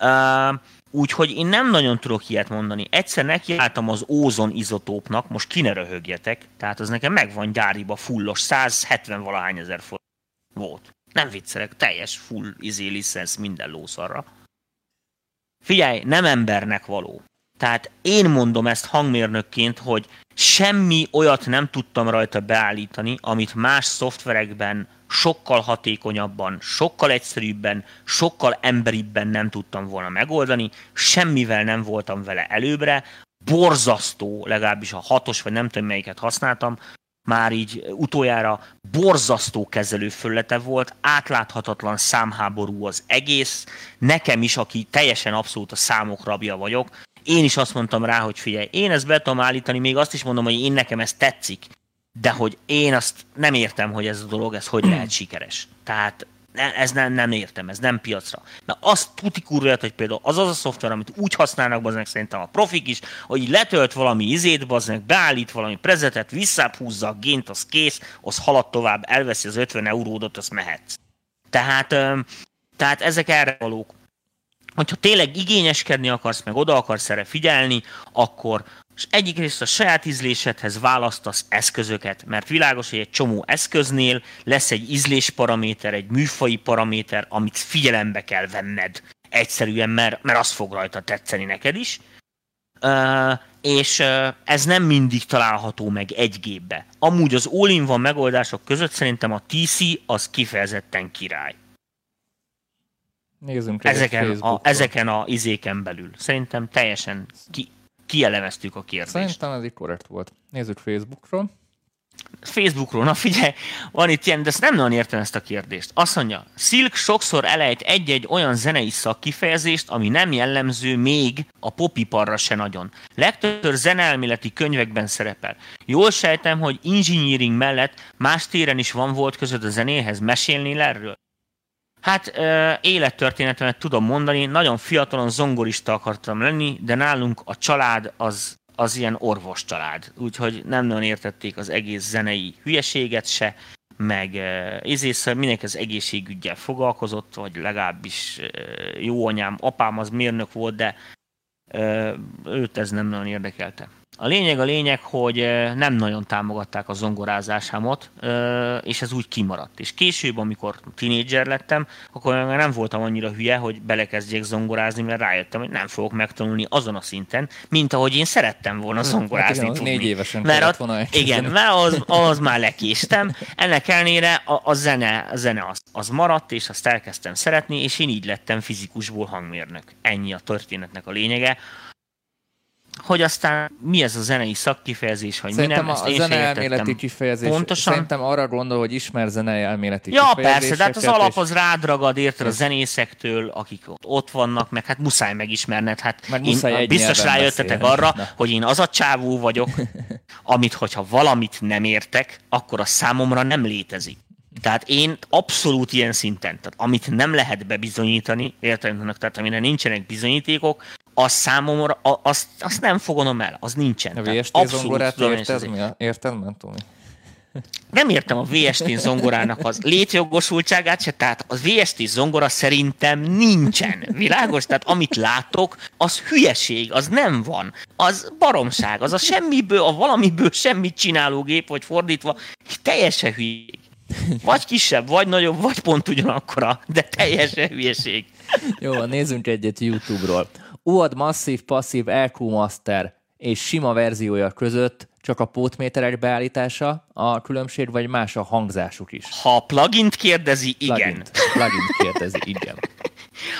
Uh, úgyhogy én nem nagyon tudok ilyet mondani. Egyszer nekiálltam az ózon izotópnak, most ki ne röhögjetek, tehát az nekem megvan gyáriba fullos, 170 valahány ezer forint volt. Nem viccelek, teljes full izé licensz minden lószarra. Figyelj, nem embernek való. Tehát én mondom ezt hangmérnökként, hogy semmi olyat nem tudtam rajta beállítani, amit más szoftverekben sokkal hatékonyabban, sokkal egyszerűbben, sokkal emberibben nem tudtam volna megoldani, semmivel nem voltam vele előbbre, borzasztó, legalábbis a hatos, vagy nem tudom melyiket használtam, már így utoljára borzasztó kezelő föllete volt, átláthatatlan számháború az egész, nekem is, aki teljesen abszolút a számok rabja vagyok, én is azt mondtam rá, hogy figyelj, én ezt be tudom állítani, még azt is mondom, hogy én nekem ez tetszik, de hogy én azt nem értem, hogy ez a dolog, ez hogy lehet sikeres. Tehát ez nem, nem értem, ez nem piacra. Na azt tuti kurva, hogy például az az a szoftver, amit úgy használnak baznek szerintem a profik is, hogy letölt valami izét, baznek, beállít valami prezetet, húzza a gént, az kész, az halad tovább, elveszi az 50 euródot, az mehetsz. Tehát, tehát ezek erre valók hogyha tényleg igényeskedni akarsz, meg oda akarsz erre figyelni, akkor és egyik részt a saját ízlésedhez választasz eszközöket, mert világos, hogy egy csomó eszköznél lesz egy ízlésparaméter, egy műfai paraméter, amit figyelembe kell venned egyszerűen, mert, mert az fog rajta tetszeni neked is. Uh, és uh, ez nem mindig található meg egy gépbe. Amúgy az all-in-van megoldások között szerintem a TC az kifejezetten király. Nézzünk ezeken, a, ezeken a izéken belül. Szerintem teljesen ki, kielemeztük a kérdést. Szerintem ez így korrekt volt. Nézzük Facebookról. Facebookról, na figyelj, van itt ilyen, de ezt nem nagyon értem ezt a kérdést. Azt mondja, Silk sokszor elejt egy-egy olyan zenei szakkifejezést, ami nem jellemző még a popiparra se nagyon. Legtöbbször zeneelméleti könyvekben szerepel. Jól sejtem, hogy engineering mellett más téren is van volt között a zenéhez. Mesélnél erről? Hát élettörténetemet tudom mondani, nagyon fiatalon zongorista akartam lenni, de nálunk a család az, az ilyen orvos család, úgyhogy nem nagyon értették az egész zenei hülyeséget se, meg ezért mindenki az egészségügyel foglalkozott, vagy legalábbis jó anyám, apám az mérnök volt, de őt ez nem nagyon érdekelte. A lényeg a lényeg, hogy nem nagyon támogatták a zongorázásámat, és ez úgy kimaradt. És később, amikor tinédzser lettem, akkor nem voltam annyira hülye, hogy belekezdjék zongorázni, mert rájöttem, hogy nem fogok megtanulni azon a szinten, mint ahogy én szerettem volna hát zongorázni hát igen, Négy évesen mert ott, volna Igen, mert az, az már lekéstem. Ennek ellenére a, a zene, a zene az, az maradt, és azt elkezdtem szeretni, és én így lettem fizikusból hangmérnök. Ennyi a történetnek a lényege hogy aztán mi ez a zenei szakkifejezés, vagy Szerintem mi nem, a zene elméleti kifejezés. Pontosan. Szerintem arra gondol, hogy ismer zenei elméleti Ja, persze, de hát az alap az rádragad, érted a zenészektől, akik ott vannak, meg hát muszáj megismerned. Hát meg muszáj én, egy biztos rájöttetek arra, Na. hogy én az a csávó vagyok, amit, hogyha valamit nem értek, akkor a számomra nem létezik. Tehát én abszolút ilyen szinten, tehát amit nem lehet bebizonyítani, értelemnek, tehát amire nincsenek bizonyítékok, az számomra, azt, azt nem fogonom el, az nincsen. A VST zongorát érted, mi a, érted, Tomi? Nem értem a VST zongorának az létjogosultságát se, tehát az VST zongora szerintem nincsen. Világos? Tehát amit látok, az hülyeség, az nem van. Az baromság, az a semmiből, a valamiből semmit csináló gép, vagy fordítva, teljesen hülyeség. Vagy kisebb, vagy nagyobb, vagy pont ugyanakkora, de teljesen hülyeség. Jó, nézzünk egyet YouTube-ról. UAD masszív, passzív EQ Master és sima verziója között csak a pótméterek beállítása a különbség, vagy más a hangzásuk is? Ha a plugin kérdezi, igen. Plugin-t, plugin kérdezi, igen.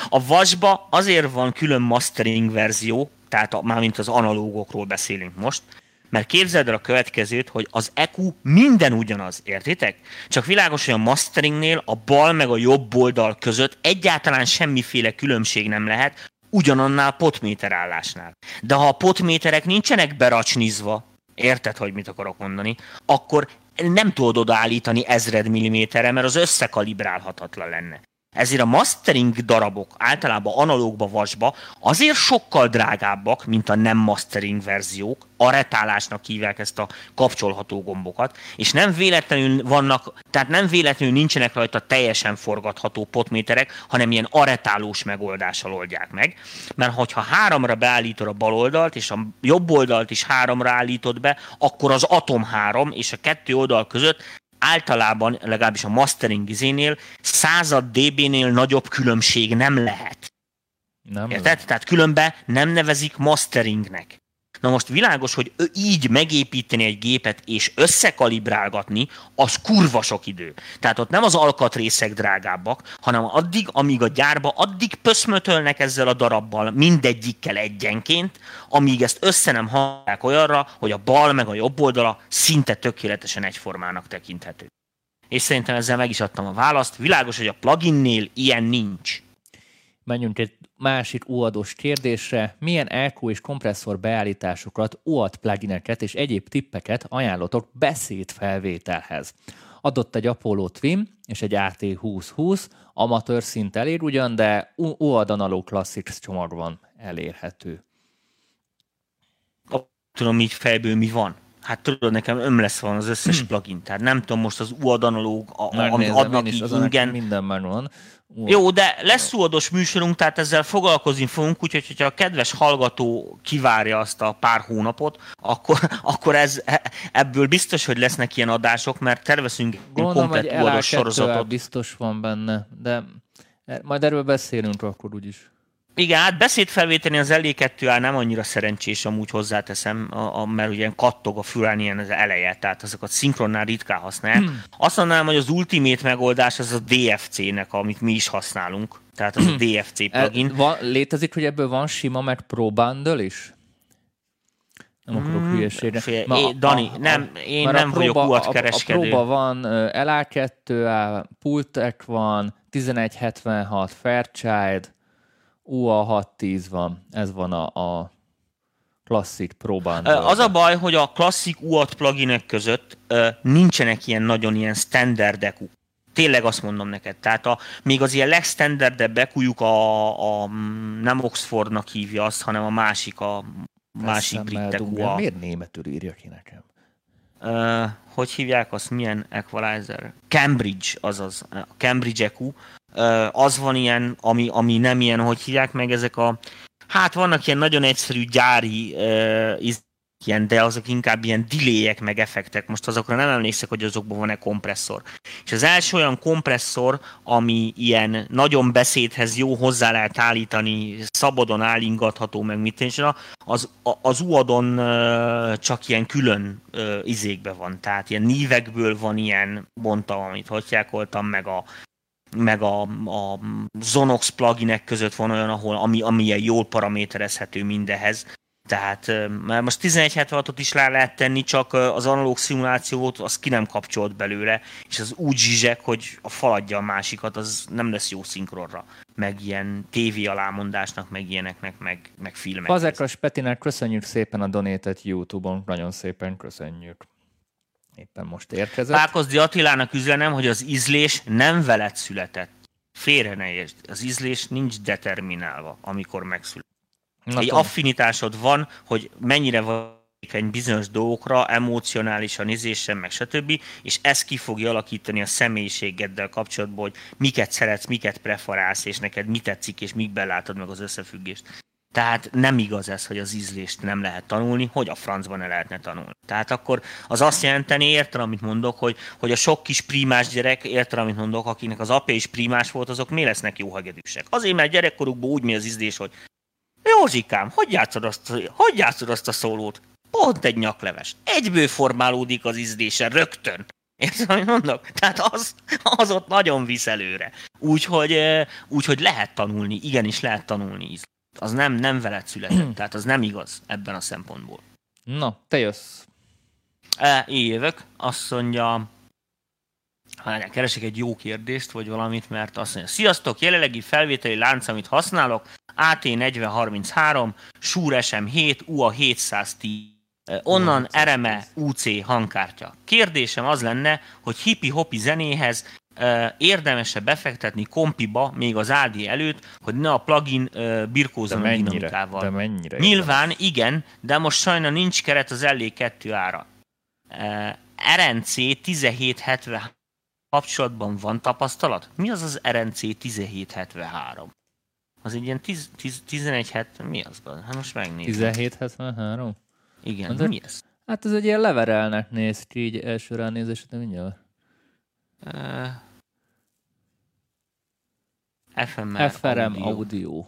A vasba azért van külön mastering verzió, tehát a, mármint az analógokról beszélünk most, mert képzeld el a következőt, hogy az EQ minden ugyanaz, értitek? Csak világos, hogy a masteringnél a bal meg a jobb oldal között egyáltalán semmiféle különbség nem lehet, ugyanannál potméter állásnál. De ha a potméterek nincsenek beracsnizva, érted, hogy mit akarok mondani, akkor nem tudod odaállítani ezred milliméterre, mert az összekalibrálhatatlan lenne. Ezért a mastering darabok általában analógba, vasba azért sokkal drágábbak, mint a nem mastering verziók, aretálásnak hívják ezt a kapcsolható gombokat, és nem véletlenül vannak, tehát nem véletlenül nincsenek rajta teljesen forgatható potméterek, hanem ilyen aretálós megoldással oldják meg, mert hogyha háromra beállítod a bal oldalt, és a jobb oldalt is háromra állítod be, akkor az Atom 3 és a kettő oldal között általában, legalábbis a mastering izénél, század dB-nél nagyobb különbség nem lehet. Nem Érted? Lehet. Tehát különben nem nevezik masteringnek. Na most világos, hogy így megépíteni egy gépet és összekalibrálgatni, az kurva sok idő. Tehát ott nem az alkatrészek drágábbak, hanem addig, amíg a gyárba, addig pöszmötölnek ezzel a darabbal, mindegyikkel egyenként, amíg ezt össze nem hallják olyanra, hogy a bal meg a jobb oldala szinte tökéletesen egyformának tekinthető. És szerintem ezzel meg is adtam a választ. Világos, hogy a pluginnél ilyen nincs. Menjünk egy másik UAD-os kérdésre. Milyen EQ és kompresszor beállításokat, UAD plugineket és egyéb tippeket ajánlotok beszédfelvételhez? Adott egy Apollo Twin és egy AT2020, amatőr szint elér ugyan, de UAD Analog Classics csomagban elérhető. Tudom így fejből mi van. Hát tudod, nekem ömlesz van az összes plugin, tehát nem tudom most az UAD analóg, amit adnak is, így ingyen. Minden van. Jó, de lesz uados műsorunk, tehát ezzel foglalkozni fogunk, úgyhogy hogyha a kedves hallgató kivárja azt a pár hónapot, akkor, akkor ez, ebből biztos, hogy lesznek ilyen adások, mert tervezünk egy komplet uados sorozatot. biztos van benne, de majd erről beszélünk akkor úgyis. Igen, hát beszédfelvételi az elé 2 nem annyira szerencsés, amúgy hozzáteszem, a, a, mert ugye kattog a fülán ilyen az eleje, tehát azokat szinkronnál ritkán használják. Hmm. Azt mondanám, hogy az ultimate megoldás az a DFC-nek, amit mi is használunk. Tehát az a hmm. DFC e, plugin. van, létezik, hogy ebből van sima, meg Pro Bundle is? Nem akarok hmm, hülyeségre. Fél, é, Dani, a, nem, én nem vagyok UAT kereskedő. A, a próba van LA2, Pultek van, 1176 Fairchild, UA610 van, ez van a, a klasszik próbán. Az a baj, hogy a klasszik UAT pluginek között nincsenek ilyen nagyon ilyen standard EQ. Tényleg azt mondom neked. Tehát a, még az ilyen legstandardebb eq a, a, nem Oxfordnak hívja azt, hanem a másik, a másik brit EQ. A... Miért németül írja ki nekem? Uh, hogy hívják azt? Milyen equalizer? Cambridge, azaz. Cambridge EQ az van ilyen, ami, ami nem ilyen, hogy hívják meg ezek a... Hát vannak ilyen nagyon egyszerű gyári ilyen, de azok inkább ilyen diléjek meg effektek. Most azokra nem emlékszek, hogy azokban van-e kompresszor. És az első olyan kompresszor, ami ilyen nagyon beszédhez jó hozzá lehet állítani, szabadon állingatható, meg mit és az, az UAD-on csak ilyen külön izékbe van. Tehát ilyen nívekből van ilyen, mondtam, amit hagyjákoltam, meg a meg a, a Zonox pluginek között van olyan, ahol, ami, ami ilyen jól paraméterezhető mindehez. Tehát mert most 1176-ot is rá lehet tenni, csak az analóg szimulációt az ki nem kapcsolt belőle, és az úgy zsizsek, hogy a faladja a másikat, az nem lesz jó szinkronra. Meg ilyen tévé alámondásnak, meg ilyeneknek, meg, meg filmek. Fazekas Petinek köszönjük szépen a donétet YouTube-on, nagyon szépen köszönjük. Éppen most érkezett. Pákozdi Attilának üzenem, hogy az ízlés nem veled született. Félre ne értsd. Az ízlés nincs determinálva, amikor megszületett. Na, egy affinitásod van, hogy mennyire van egy bizonyos dolgokra, emocionálisan, nézésen, meg stb. És ez ki fogja alakítani a személyiségeddel kapcsolatban, hogy miket szeretsz, miket preferálsz, és neked mit tetszik, és mikben látod meg az összefüggést. Tehát nem igaz ez, hogy az ízlést nem lehet tanulni, hogy a francban ne lehetne tanulni. Tehát akkor az azt jelenteni, értem, amit mondok, hogy, hogy a sok kis primás gyerek, értem, amit mondok, akinek az apja is primás volt, azok mi lesznek jó hagedűsek. Azért, mert gyerekkorukban úgy mi az ízlés, hogy Józsikám, hogy játszod azt, hogy játszod azt a szólót? Pont egy nyakleves. Egyből formálódik az ízlése rögtön. Érted, amit mondok? Tehát az, az ott nagyon visz előre. Úgyhogy, úgyhogy lehet tanulni, igenis lehet tanulni ízlést. Az nem, nem veled született, tehát az nem igaz ebben a szempontból. Na, te jössz. E, én jövök, azt mondja, hát keresek egy jó kérdést, vagy valamit, mert azt mondja, sziasztok, jelenlegi felvételi lánc, amit használok, AT4033, Shure SM7, UA 710. Onnan RME UC hangkártya. Kérdésem az lenne, hogy hippi-hopi zenéhez érdemese befektetni kompiba még az AD előtt, hogy ne a plugin birkózon a dinamikával. De mennyire Nyilván érdemes. igen, de most sajna nincs keret az LE2 ára. RNC 1770 kapcsolatban van tapasztalat? Mi az az RNC 1773? Az egy ilyen 10, 10, 11 het, mi az? Hát most megnézem. 1773? Igen, hát, mi ez? Hát ez egy ilyen leverelnek néz ki így első ránézésre, mindjárt. Uh, FMR FRM audio. audio.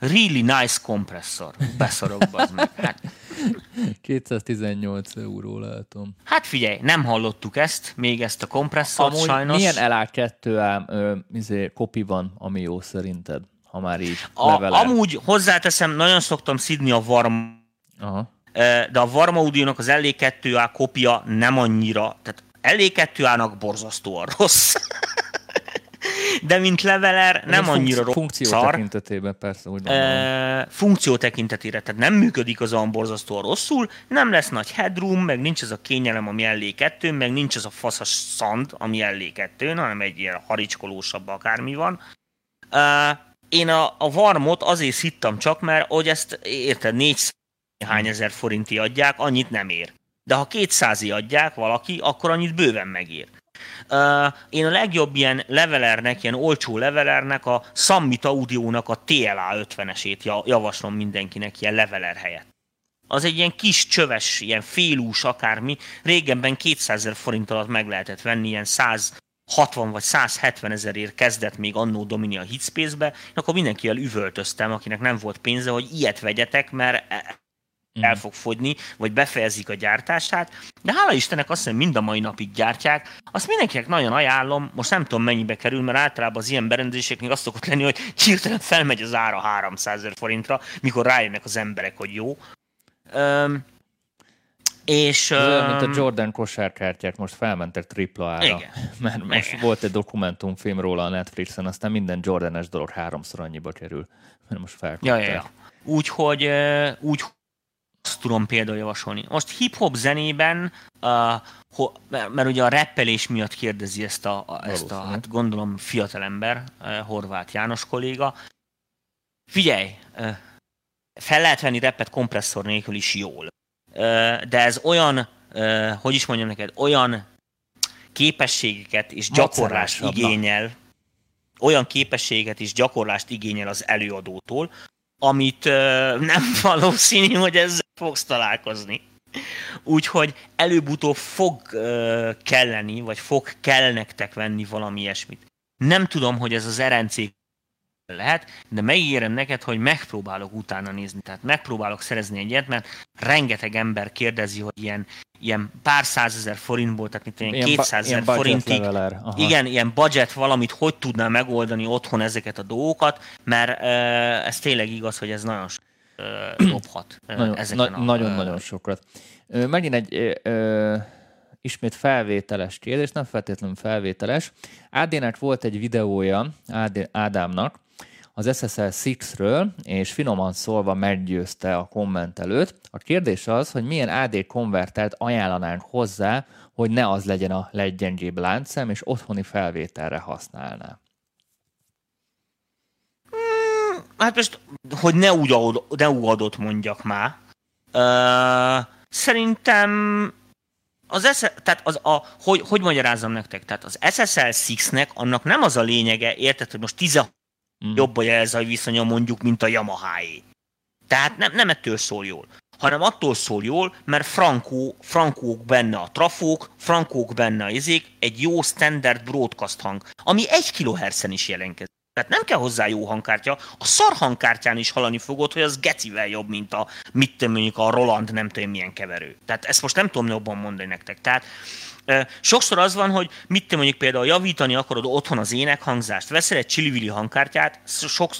Really nice kompresszor. Beszorok, bazd meg. Hát. 218 euró látom. Hát figyelj, nem hallottuk ezt, még ezt a kompresszort Amúgy sajnos. milyen LA2 ám ö, izé, kopi van, ami jó szerinted? Ha már így a, Amúgy hozzáteszem, nagyon szoktam szidni a Varma. Aha. De a Varma Audio-nak az LA2A kopia nem annyira, tehát LA2A-nak borzasztóan rossz. de mint leveler nem annyira rossz. Funkció szar. tekintetében persze, úgy e, Funkció tekintetére, tehát nem működik az olyan borzasztóan rosszul, nem lesz nagy headroom, meg nincs az a kényelem, ami ellé kettő, meg nincs az a faszas szand, ami ellé kettő, hanem egy ilyen haricskolósabb akármi van. E, én a, a varmot azért hittam csak, mert hogy ezt érted, négy hány ezer forinti adják, annyit nem ér. De ha kétszázi adják valaki, akkor annyit bőven megér. Uh, én a legjobb ilyen levelernek, ilyen olcsó levelernek a Summit Audio-nak a TLA 50-esét javaslom mindenkinek ilyen leveler helyett. Az egy ilyen kis csöves, ilyen félús akármi, régenben 200 ezer forint alatt meg lehetett venni, ilyen 160 vagy 170 ezerért kezdett még annó Domini a Hitspace-be, akkor mindenkivel üvöltöztem, akinek nem volt pénze, hogy ilyet vegyetek, mert el mhm. fog fogyni, vagy befejezik a gyártását, de hála Istennek azt hiszem mind a mai napig gyártják. Azt mindenkinek nagyon ajánlom, most nem tudom mennyibe kerül, mert általában az ilyen berendezéseknek azt szokott lenni, hogy hirtelen felmegy az ára 300 ezer forintra, mikor rájönnek az emberek, hogy jó. Um, és, Ez olyan, mint a Jordan kosárkártyák most felmentek tripla ára. Igen. Mert most igen. volt egy dokumentumfilm róla a Netflixen, aztán minden Jordanes dolog háromszor annyiba kerül. Mert most felkapták. Ja, ja, ja. Úgyhogy úgy, azt tudom például javasolni. Most hip-hop zenében, uh, ho, mert, ugye a rappelés miatt kérdezi ezt a, a, ezt a hát gondolom fiatalember, uh, Horváth János kolléga. Figyelj, uh, fel lehet venni rappet kompresszor nélkül is jól. Uh, de ez olyan, uh, hogy is mondjam neked, olyan képességeket és gyakorlást igényel, olyan képességet és gyakorlást igényel az előadótól, amit uh, nem valószínű, hogy ezzel fogsz találkozni. Úgyhogy előbb-utóbb fog uh, kelleni, vagy fog kell nektek venni valami ilyesmit. Nem tudom, hogy ez az RNC lehet, de megígérem neked, hogy megpróbálok utána nézni. Tehát megpróbálok szerezni egyet, mert rengeteg ember kérdezi, hogy ilyen, ilyen pár százezer forintból, tehát mint ilyen, ilyen 200 ezer forintig, igen, ilyen budget valamit, hogy tudná megoldani otthon ezeket a dolgokat, mert uh, ez tényleg igaz, hogy ez nagyon dobhat nagyon, ezeken na, a... Nagyon-nagyon sokat. Megint egy ö, ismét felvételes kérdés, nem feltétlenül felvételes. Ádének volt egy videója, Ád, Ádámnak, az SSL 6-ről, és finoman szólva meggyőzte a kommentelőt. A kérdés az, hogy milyen AD konvertert ajánlanánk hozzá, hogy ne az legyen a leggyengébb láncszem, és otthoni felvételre használná. Hmm, hát most, hogy ne úgy, ne úgy adott mondjak már. Uh, szerintem az S- tehát az a, hogy, hogy magyarázzam nektek? Tehát az SSL 6-nek annak nem az a lényege, érted, hogy most 10 mm. jobb a jelzaj viszonya mondjuk, mint a Yamaha-é. Tehát nem, nem ettől szól jól hanem attól szól jól, mert frankó, frankók benne a trafók, frankók benne a izék, egy jó standard broadcast hang, ami egy kHz-en is jelentkezik. Tehát nem kell hozzá jó hangkártya, a szar hangkártyán is hallani fogod, hogy az gecivel jobb, mint a, mit tudom, mondjuk a Roland nem tudom milyen keverő. Tehát ezt most nem tudom jobban mondani nektek. Tehát Sokszor az van, hogy mit te mondjuk például javítani akarod otthon az énekhangzást, veszel egy csili hangkártyát, sok,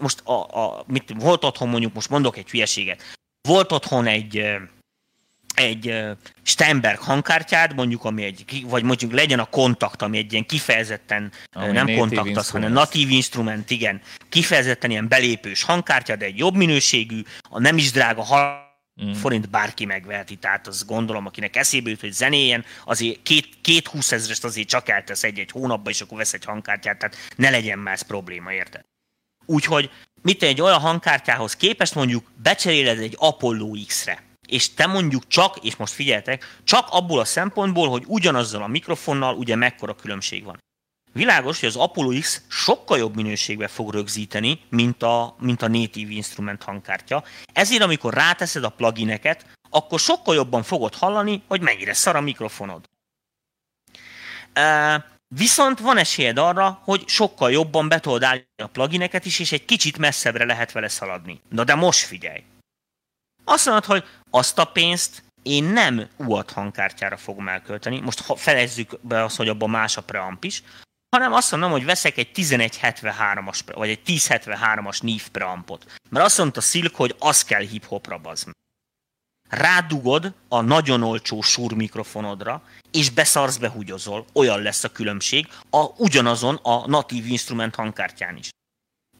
most a, a, mit, volt otthon mondjuk, most mondok egy hülyeséget, volt otthon egy egy Steinberg hangkártyád, mondjuk, ami egy, vagy mondjuk legyen a kontakt, ami egy ilyen kifejezetten, ami nem kontakt az, hanem natív instrument, igen, kifejezetten ilyen belépős hangkártya, de egy jobb minőségű, a nem is drága mm. forint bárki megveheti, tehát az gondolom, akinek eszébe jut, hogy zenéjen, azért két, két húszezrest azért csak eltesz egy-egy hónapba, és akkor vesz egy hangkártyát, tehát ne legyen már ez probléma, érted? Úgyhogy mit egy olyan hangkártyához képest mondjuk becseréled egy Apollo X-re, és te mondjuk csak, és most figyeltek, csak abból a szempontból, hogy ugyanazzal a mikrofonnal ugye mekkora különbség van. Világos, hogy az Apollo X sokkal jobb minőségbe fog rögzíteni, mint a, mint a Native Instrument hangkártya. Ezért, amikor ráteszed a plugineket, akkor sokkal jobban fogod hallani, hogy mennyire szar a mikrofonod. Uh, viszont van esélyed arra, hogy sokkal jobban be tudod állni a plugineket is, és egy kicsit messzebbre lehet vele szaladni. Na de most figyelj! Azt mondod, hogy azt a pénzt én nem UAT hangkártyára fogom elkölteni, most ha felezzük be azt, hogy abban más a preamp is, hanem azt mondom, hogy veszek egy 1173-as, vagy egy 1073-as NIF preampot. Mert azt mondta Silk, hogy az kell hip-hopra bazd Rádugod a nagyon olcsó súr mikrofonodra, és beszarsz behúgyozol. Olyan lesz a különbség a, ugyanazon a natív instrument hangkártyán is.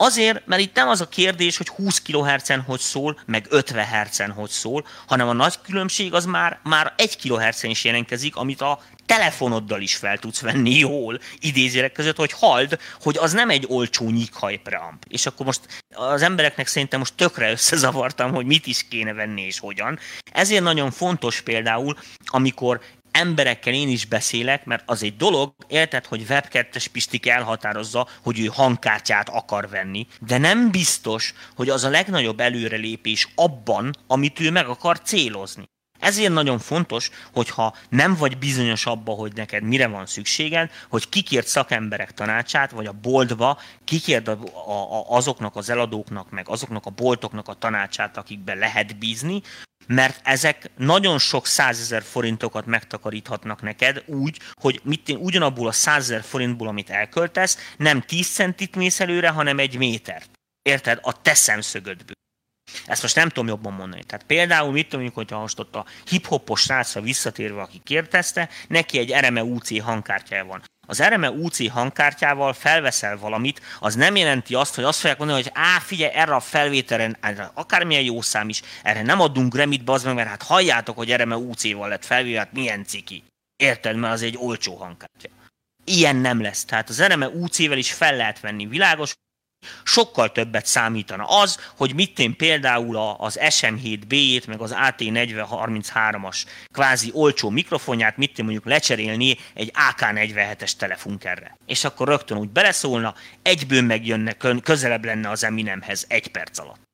Azért, mert itt nem az a kérdés, hogy 20 kHz-en hogy szól, meg 50 Hz-en hogy szól, hanem a nagy különbség az már, már 1 kHz-en is jelentkezik, amit a telefonoddal is fel tudsz venni jól, idézérek között, hogy hald, hogy az nem egy olcsó nyíkhaj preamp. És akkor most az embereknek szerintem most tökre összezavartam, hogy mit is kéne venni és hogyan. Ezért nagyon fontos például, amikor emberekkel én is beszélek, mert az egy dolog, érted, hogy webkettes Pistik elhatározza, hogy ő hangkártyát akar venni, de nem biztos, hogy az a legnagyobb előrelépés abban, amit ő meg akar célozni. Ezért nagyon fontos, hogyha nem vagy bizonyos abba, hogy neked mire van szükséged, hogy kikért szakemberek tanácsát, vagy a boltba kikérd a, a, azoknak az eladóknak, meg azoknak a boltoknak a tanácsát, akikben lehet bízni, mert ezek nagyon sok százezer forintokat megtakaríthatnak neked úgy, hogy mit én ugyanabból a százezer forintból, amit elköltesz, nem 10 centit mész előre, hanem egy métert. Érted? A te szemszögödből. Ezt most nem tudom jobban mondani. Tehát például mit tudom, hogyha most ott a hip-hopos srácra visszatérve, aki kérdezte, neki egy RME UC hangkártyája van. Az RME UC hangkártyával felveszel valamit, az nem jelenti azt, hogy azt fogják mondani, hogy á, figyelj, erre a felvételen, erre akármilyen jó szám is, erre nem adunk remit, bazd meg, mert hát halljátok, hogy RME UC-val lett felvéve, hát milyen ciki. Érted, mert az egy olcsó hangkártya. Ilyen nem lesz. Tehát az RME UC-vel is fel lehet venni. Világos, Sokkal többet számítana az, hogy mit én például az SM7B-jét, meg az AT4033-as kvázi olcsó mikrofonját, mit én mondjuk lecserélni egy AK47-es telefunkerre. És akkor rögtön úgy beleszólna, egyből megjönne, közelebb lenne az Eminemhez egy perc alatt.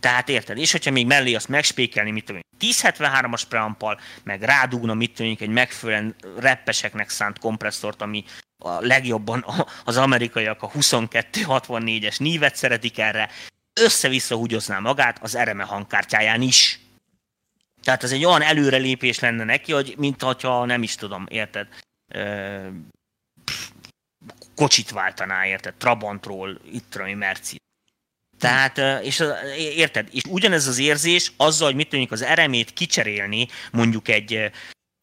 Tehát érted? És hogyha még mellé azt megspékelni, mit tudom 1073-as preampal, meg rádugna, mit tudom, egy megfelelően reppeseknek szánt kompresszort, ami a legjobban az amerikaiak a 2264-es nívet szeretik erre, össze-vissza húgyozná magát az RME hangkártyáján is. Tehát ez egy olyan előrelépés lenne neki, hogy mint hogyha nem is tudom, érted, kocsit váltaná, érted, Trabantról, itt tudom, Merci. Tehát, és érted? És ugyanez az érzés azzal, hogy mit tudjuk az eremét kicserélni mondjuk egy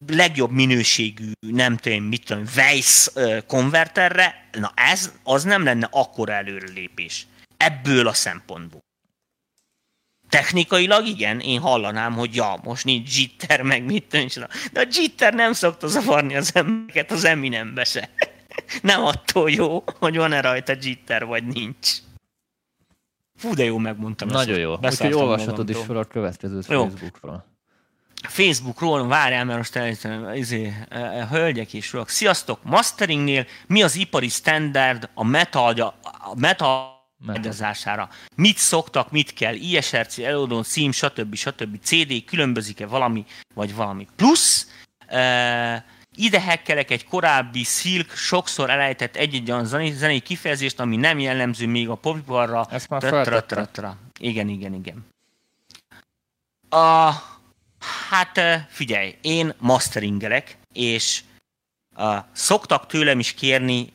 legjobb minőségű, nem tudom, mit tudom, Weiss konverterre, na ez, az nem lenne akkora előrelépés. Ebből a szempontból. Technikailag igen, én hallanám, hogy ja, most nincs jitter, meg mit tudom, de a jitter nem szokta zavarni az embereket az Eminembe se. nem attól jó, hogy van-e rajta jitter, vagy nincs. Fú, de jó megmondtam. Nagyon jó. Úgyhogy olvashatod is fel a következőt. Facebookról. Facebookról, várjál, mert most elhiszem, izé, a e, e, hölgyek is rólak. Sziasztok! Masteringnél mi az ipari standard a meta, a meta megrendezására. Mit szoktak, mit kell, ISRC, előadón, cím, stb. stb. CD, különbözik-e valami, vagy valami. Plusz, e, ide hekkelek egy korábbi Silk sokszor elejtett egy-egy olyan zenei kifejezést, ami nem jellemző még a popiparra. Ezt már Igen, igen, igen. A, hát figyelj, én masteringelek, és a, szoktak tőlem is kérni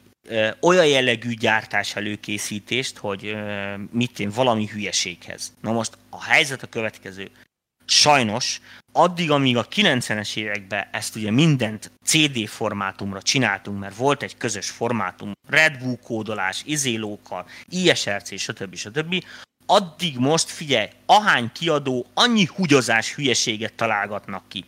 olyan jellegű gyártás előkészítést, hogy mit én valami hülyeséghez. Na most a helyzet a következő. Sajnos, addig, amíg a 90-es években ezt ugye mindent CD formátumra csináltunk, mert volt egy közös formátum, Red Bull kódolás, izélókkal, ISRC, stb. stb., addig most figyelj, ahány kiadó, annyi húgyozás hülyeséget találgatnak ki.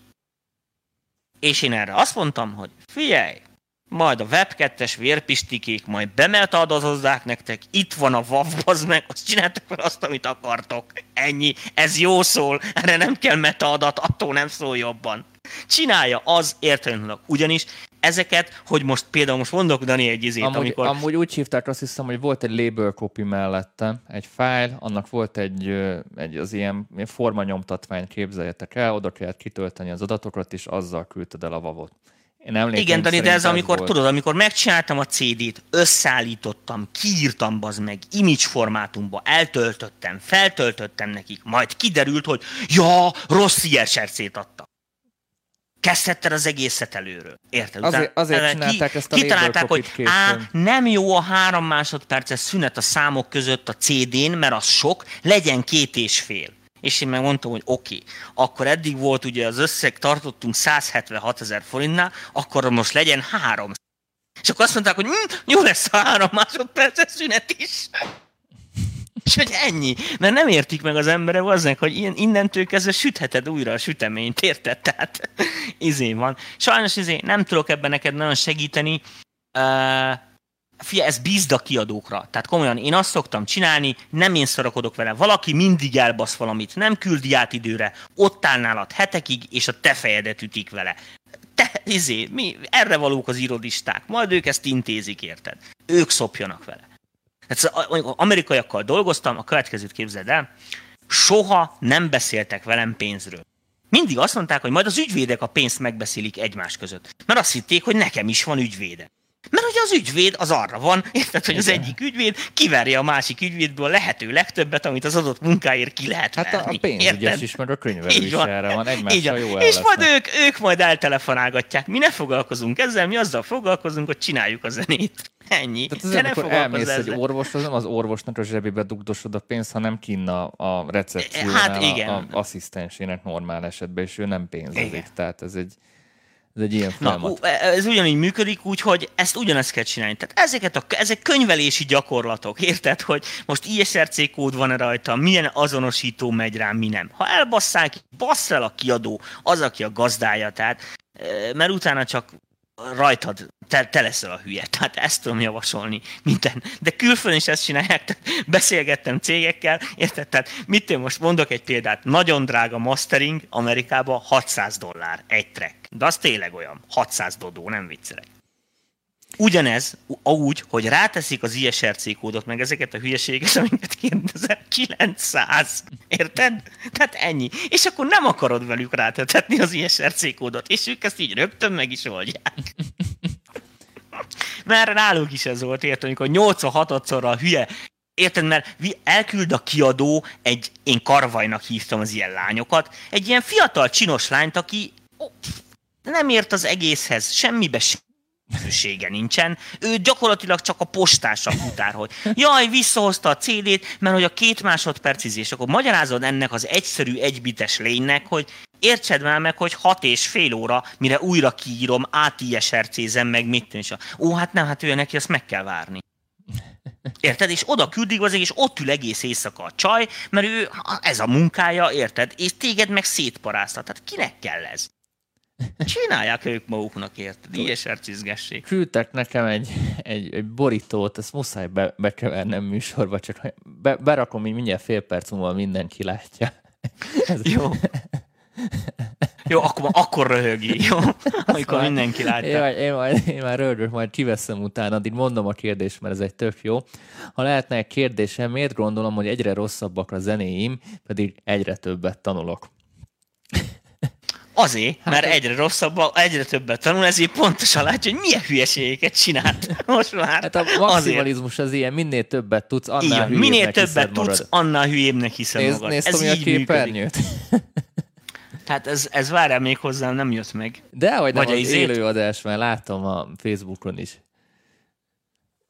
És én erre azt mondtam, hogy figyelj, majd a web 2-es vérpistikék majd bemeltadozozzák nektek, itt van a WAV, az meg, azt csináltak fel azt, amit akartok. Ennyi, ez jó szól, erre nem kell metaadat, attól nem szól jobban. Csinálja az értelemben. Ugyanis ezeket, hogy most például most mondok Dani egy izét, amúgy, amikor... Amúgy úgy hívták, azt hiszem, hogy volt egy label copy mellette, egy file, annak volt egy, egy az ilyen, ilyen formanyomtatvány, képzeljetek el, oda kellett kitölteni az adatokat, és azzal küldted el a vavot. Én Igen, Dani, de ez amikor, volt. tudod, amikor megcsináltam a CD-t, összeállítottam, kiírtam bazd meg, image formátumba, eltöltöttem, feltöltöttem nekik, majd kiderült, hogy ja, rossz ISRC-t adtak. Kezdhetted az egészet előről. Érted? Azért, azért csinálták ki, ezt a Kitalálták, hogy á, nem jó a három másodperces szünet a számok között a CD-n, mert az sok, legyen két és fél. És én megmondtam, hogy oké, okay. akkor eddig volt ugye az összeg, tartottunk 176 ezer forintnál, akkor most legyen három. És akkor azt mondták, hogy hm, jó lesz a három másodperces szünet is. És hogy ennyi. Mert nem értik meg az emberek azzal, hogy ilyen, innentől kezdve sütheted újra a süteményt, érted? Tehát izé van. Sajnos izé nem tudok ebben neked nagyon segíteni. Uh, Fia, ez bízd a kiadókra. Tehát komolyan, én azt szoktam csinálni, nem én szorakodok vele. Valaki mindig elbasz valamit, nem küldi át időre, ott áll nálad hetekig, és a te fejedet ütik vele. Te, izé, mi, erre valók az irodisták, majd ők ezt intézik, érted? Ők szopjanak vele. Tehát amerikaiakkal dolgoztam, a következőt képzeld el, soha nem beszéltek velem pénzről. Mindig azt mondták, hogy majd az ügyvédek a pénzt megbeszélik egymás között. Mert azt hitték, hogy nekem is van ügyvéde. Mert hogy az ügyvéd az arra van, érted, hogy az egyik ügyvéd kiverje a másik ügyvédből a lehető legtöbbet, amit az adott munkáért ki lehet Hát verni, a pénzügyes is, meg a könyvelő is van. erre van, egymással jó És majd ők, ők majd eltelefonálgatják. Mi ne foglalkozunk ezzel, mi azzal foglalkozunk, hogy csináljuk a zenét. Ennyi. Tehát ez amikor elmész ezzel. egy orvoshoz, nem az orvosnak a zsebébe dugdosod a pénzt, hanem kinn a, a recepciónál hát igen. a, a asszisztensének normál esetben, és ő nem pénzezik. Igen. Tehát ez egy ez egy ilyen folyamat. Na, ez ugyanígy működik, úgyhogy ezt ugyanezt kell csinálni. Tehát ezeket a, ezek könyvelési gyakorlatok, érted, hogy most ISRC kód van-e rajta, milyen azonosító megy rá, mi nem. Ha elbasszák, bassz el a kiadó, az, aki a gazdája, tehát mert utána csak rajtad te, te leszel a hülye. Tehát ezt tudom javasolni minden. De külföldön is ezt csinálják, tehát beszélgettem cégekkel, érted? Tehát mit én most mondok egy példát, nagyon drága mastering Amerikában 600 dollár egy track. De az tényleg olyan, 600 dodó, nem viccelek. Ugyanez úgy, hogy ráteszik az ISRC kódot, meg ezeket a hülyeséget, amiket kérdezel, 900. Érted? Tehát ennyi. És akkor nem akarod velük rátetetni az ISRC kódot, és ők ezt így rögtön meg is oldják. Mert náluk is ez volt, érted, amikor 86-szor a hülye Érted, mert elküld a kiadó egy, én karvajnak hívtam az ilyen lányokat, egy ilyen fiatal csinos lányt, aki nem ért az egészhez, semmibe sem nincsen. Ő gyakorlatilag csak a postásra futár, hogy jaj, visszahozta a CD-t, mert hogy a két másodperc és akkor magyarázod ennek az egyszerű egybites lénynek, hogy értsed már meg, hogy hat és fél óra, mire újra kiírom, átíesercézem meg mit és Ó, hát nem, hát ő neki azt meg kell várni. Érted? És oda küldik az és ott ül egész éjszaka a csaj, mert ő, ez a munkája, érted? És téged meg szétparáztat. Tehát kinek kell ez? Csinálják ők maguknak, érted? Ilyesárcizgessék. Küldtek nekem egy, egy, egy borítót, ezt muszáj be, bekevernem műsorba, csak be, berakom, így mindjárt fél perc múlva mindenki látja. Ez Jó. Jó, akkor, akkor röhögi, jó? Amikor mindenki látja. Én, én, majd, én már röhögök, majd kiveszem utána, addig mondom a kérdést, mert ez egy tök jó. Ha lehetne egy kérdésem, miért gondolom, hogy egyre rosszabbak a zenéim, pedig egyre többet tanulok? Azért, hát mert egyre rosszabb, egyre többet tanul, ezért pontosan látja, hogy milyen hülyeségeket csinált most már. Hát a maximalizmus az ilyen, minél többet tudsz, annál Igen, minél többet tudsz, marad. annál hülyébbnek hiszed Nézd, magad. Nézd, Ez így a képernyőt. Tehát ez, ez várjál még hozzám, nem jött meg. De hogy nem, Vagy az izét... élőadás, mert látom a Facebookon is.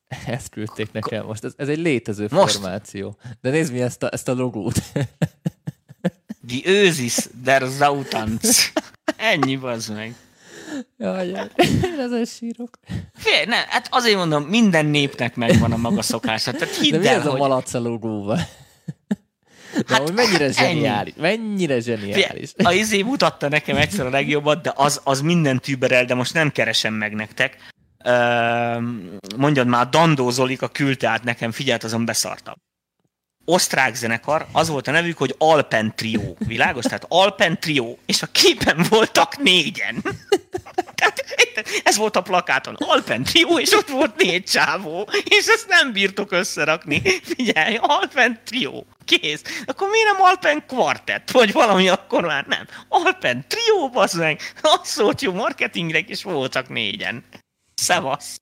Ezt küldték nekem most. Ez, ez egy létező most? formáció. De nézd mi ezt a, ezt a logót. Die Ösis der Zautanz. Ennyi bazd meg. Jaj, jaj. ezen sírok. Fé, ne, hát azért mondom, minden népnek megvan a maga szokása. Tehát hidd De mi el, ez hogy... a malac a logóval? De hát, mennyire zseniális. Ennyi. Mennyire zseniális. A izé mutatta nekem egyszer a legjobbat, de az, az minden tűberel, de most nem keresem meg nektek. Uh, mondjad már, Dandó Zolika küldte át nekem, figyelt, azon beszartam osztrák zenekar, az volt a nevük, hogy Alpen Trio. Világos? Tehát Alpen Trio. És a képen voltak négyen. Tehát ez volt a plakáton. Alpen Trio, és ott volt négy csávó. És ezt nem bírtok összerakni. Figyelj, Alpen Trio. Kész. Akkor miért nem Alpen Quartet? Vagy valami akkor már nem. Alpen Trio, bazd meg. Az szólt jó marketingre, és voltak négyen. Szevasz.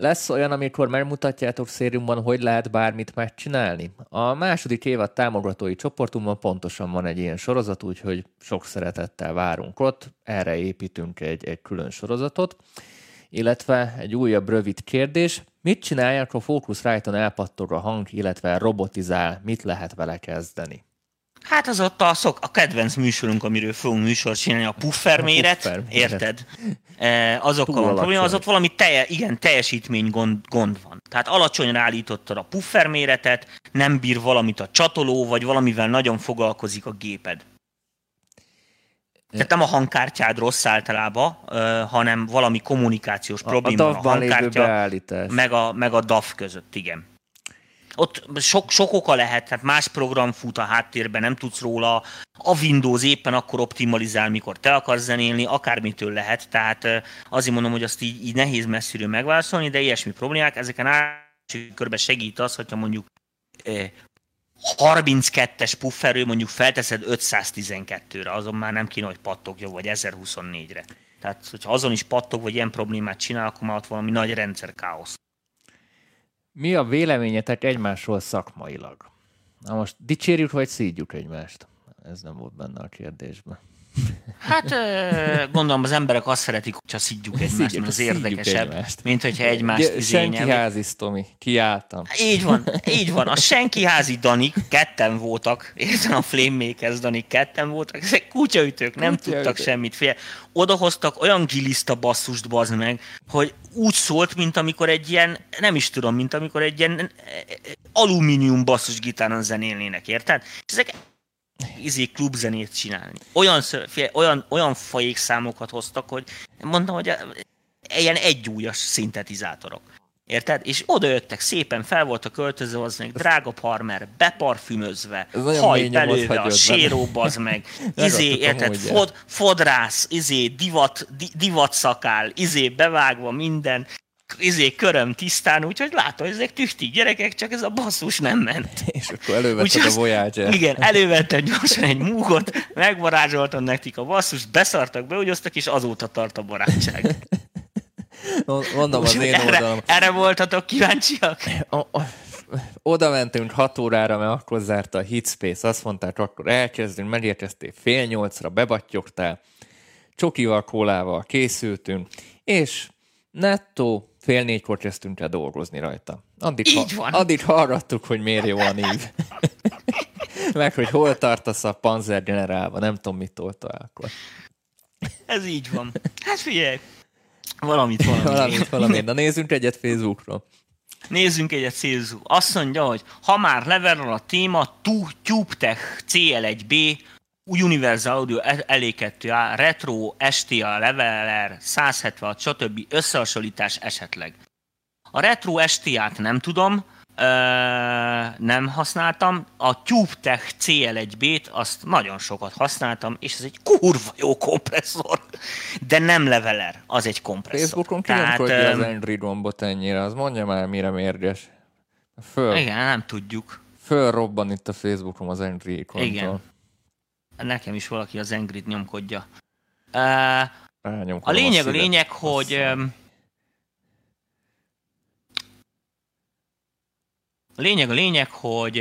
Lesz olyan, amikor megmutatjátok szériumban, hogy lehet bármit megcsinálni? A második évad támogatói csoportunkban pontosan van egy ilyen sorozat, úgyhogy sok szeretettel várunk ott, erre építünk egy, egy külön sorozatot. Illetve egy újabb rövid kérdés, mit csinálják, ha Focusrite-on elpattog a hang, illetve robotizál, mit lehet vele kezdeni? Hát az ott a, szok, a kedvenc műsorunk, amiről fogunk műsor csinálni, a puffer méret, a puffer érted? E, azokkal van probléma, az ott valami telje, igen, teljesítmény gond, gond van. Tehát alacsonyra állítottad a puffer méretet, nem bír valamit a csatoló, vagy valamivel nagyon foglalkozik a géped. Tehát nem a hangkártyád rossz általában, hanem valami kommunikációs probléma a, a, a hangkártya, meg a, meg a DAF között, igen ott sok, sok oka lehet, tehát más program fut a háttérben, nem tudsz róla, a Windows éppen akkor optimalizál, mikor te akarsz zenélni, akármitől lehet, tehát azért mondom, hogy azt így, így nehéz messziről megválaszolni, de ilyesmi problémák, ezeken első körben segít az, hogyha mondjuk 32-es pufferő mondjuk felteszed 512-re, azon már nem kéne, hogy pattogja, vagy 1024-re. Tehát, hogyha azon is pattog, vagy ilyen problémát csinál, akkor már ott valami nagy rendszer káosz. Mi a véleményetek egymásról szakmailag? Na most dicsérjük vagy szídjuk egymást? Ez nem volt benne a kérdésben. Hát gondolom az emberek azt szeretik, hogyha szidjuk egymást, mert az érdekesebb, egymást. mint hogyha egymást izényel. Senki házi, Tomi, kiálltam. Így van, így van. A senki házi Danik, ketten voltak, értem a Flame Danik, ketten voltak, ezek kutyaütők, nem Kutya tudtak semmit. Fél. Odahoztak olyan giliszta basszust, bazd meg, hogy úgy szólt, mint amikor egy ilyen, nem is tudom, mint amikor egy ilyen alumínium basszus gitáron zenélnének, érted? Ezek izé klubzenét csinálni. Olyan, olyan, olyan fajék számokat hoztak, hogy mondtam, hogy ilyen egyújas szintetizátorok. Érted? És odajöttek, szépen fel voltak költözve, az meg drága parmer, beparfümözve, haj belőle, a séró, az meg, izé, érted, fod, fodrász, izé, divat, di, divat szakál, izé, bevágva minden, izé, köröm tisztán, úgyhogy látom, hogy ezek tüchtig gyerekek, csak ez a basszus nem ment. És akkor elővetted a voyager Igen, elővettem gyorsan egy múgot, megvarázsoltam nekik a basszus, beszartak, beúgyoztak, és azóta tart a barátság. Mondom az én erre, oldalom. Erre voltatok kíváncsiak? Oda mentünk hat órára, mert akkor zárta a Hitspace. Azt mondták, akkor elkezdünk, megérkeztél fél nyolcra, bebattyogtál, csokival, kólával készültünk, és nettó fél négykor kezdtünk el dolgozni rajta. Addig, Így van. addig hallgattuk, hogy miért jó a név. Meg, hogy hol tartasz a Panzer generálva, nem tudom, mit tolta akkor. Ez így van. Hát figyelj, valamit valami. valamit, valamit. Na nézzünk egyet Facebookról. Nézzünk egyet Szélzú. Azt mondja, hogy ha már levelről a téma, TubeTech CL1B, Universal Audio LE2A, Retro, STA, Leveler, 176, stb. összehasonlítás esetleg. A Retro STA-t nem tudom, nem használtam. A TubeTech CL1B-t azt nagyon sokat használtam, és ez egy kurva jó kompresszor, de nem leveler, az egy kompresszor. Facebookon ki Tehát, nem az Android gombot ennyire, az mondja már, mire mérges. Föl, Igen, nem tudjuk. Fölrobban itt a Facebookon az Android kontra. Igen. Nekem is valaki az Angrid nyomkodja. Uh, a lényeg a, a lényeg, hogy. A lényeg a lényeg, hogy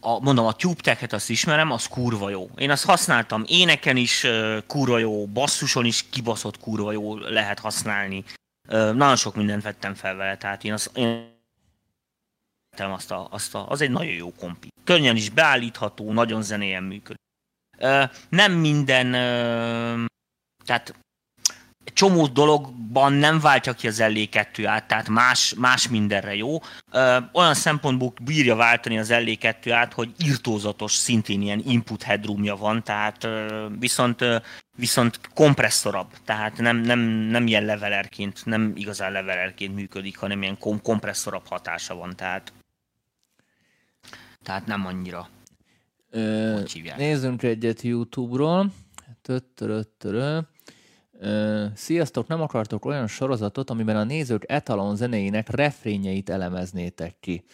a, mondom, a TubeTech-et azt ismerem, az kurva jó. Én azt használtam éneken is kurva jó, basszuson is kibaszott kurva jó lehet használni. Nagyon sok mindent vettem fel vele, tehát én azt, én azt a, azt a, az egy nagyon jó kompi. Könnyen is beállítható, nagyon zenéjen működik. Nem minden, tehát csomó dologban nem váltja ki az LE2 át, tehát más, más mindenre jó. Olyan szempontból bírja váltani az LE2 át, hogy irtózatos szintén ilyen input headroomja van, tehát viszont, viszont kompresszorabb, tehát nem, nem, nem ilyen levelerként, nem igazán levelerként működik, hanem ilyen kom- kompresszorabb hatása van, tehát tehát nem annyira. Ö, nézzünk egyet YouTube-ról. Töttöröttörö. Sziasztok, nem akartok olyan sorozatot, amiben a nézők etalon zenéinek refrényeit elemeznétek ki.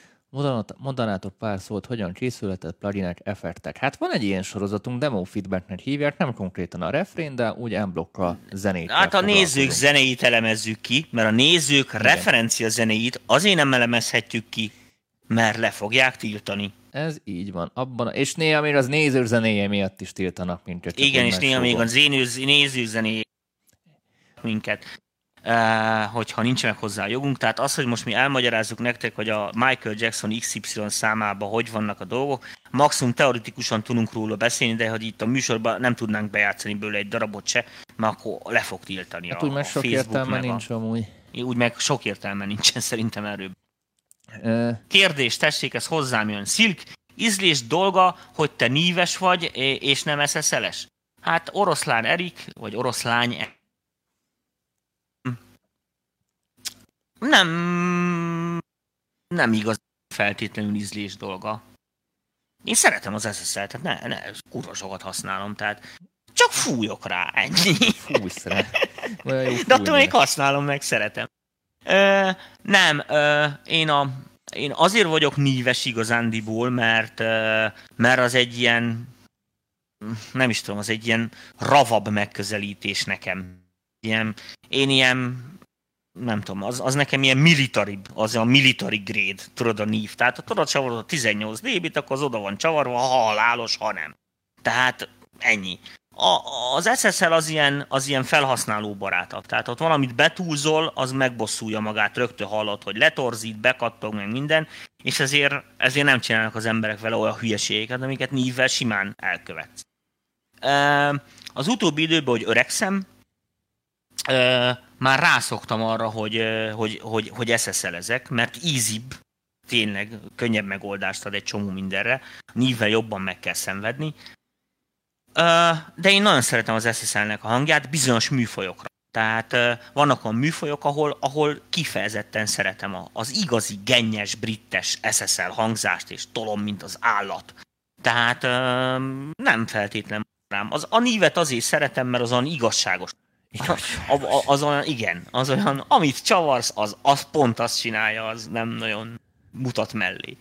Mondanátok pár szót, hogyan készülhetett pluginek, effektek. Hát van egy ilyen sorozatunk, demo feedbacknek hívják, nem konkrétan a refrén, de úgy a zenét. Hát a nézők zenéit elemezzük ki, mert a nézők Igen. referencia zenéit azért nem elemezhetjük ki, mert le fogják tiltani. Ez így van. Abban, és néha még az néző zenéje miatt is tiltanak minket. Igen, és néha még a néző zenéje minket, eh, hogyha nincs meg hozzá a jogunk. Tehát az, hogy most mi elmagyarázzuk nektek, hogy a Michael Jackson XY számában hogy vannak a dolgok, maximum teoretikusan tudunk róla beszélni, de hogy itt a műsorban nem tudnánk bejátszani bőle egy darabot se, mert akkor le fog tiltani hát a, úgy meg sok Facebook értelme nincs amúgy. Úgy meg sok értelme nincsen szerintem erről. Kérdés, tessék, ez hozzám jön. Szilk, ízlés dolga, hogy te níves vagy, és nem SSL-es? Hát oroszlán Erik, vagy oroszlány nem, nem igaz feltétlenül ízlés dolga. Én szeretem az SSL-t, tehát ne, ne, kurva sokat használom, tehát csak fújok rá, ennyi. Fújsz rá. jó De attól még használom, meg szeretem. Ö, nem, ö, én, a, én azért vagyok níves igazándiból, mert, ö, mert az egy ilyen, nem is tudom, az egy ilyen ravabb megközelítés nekem. Ilyen, én ilyen nem tudom, az, az nekem ilyen military, az a military grade, tudod a nív. Tehát ha tudod csavarod a 18 db akkor az oda van csavarva, ha halálos, ha nem. Tehát ennyi. A, az SSL az ilyen, az ilyen felhasználó barátabb. Tehát ott valamit betúlzol, az megbosszulja magát, rögtön hallod, hogy letorzít, bekattog, meg minden, és ezért, ezért nem csinálnak az emberek vele olyan hülyeségeket, amiket nívvel simán elkövetsz. Az utóbbi időben, hogy öregszem, már rászoktam arra, hogy, hogy, hogy, hogy SSL-ezek, mert easybb, tényleg könnyebb megoldást ad egy csomó mindenre, nívvel jobban meg kell szenvedni. De én nagyon szeretem az SSL-nek a hangját bizonyos műfajokra. Tehát vannak olyan műfajok, ahol, ahol kifejezetten szeretem az igazi, gennyes, brittes SSL hangzást, és tolom, mint az állat. Tehát nem feltétlen rám. Az, a nívet azért szeretem, mert az olyan igazságos az, az olyan, igen, az olyan, amit csavarsz, az, az pont azt csinálja, az nem nagyon mutat mellé.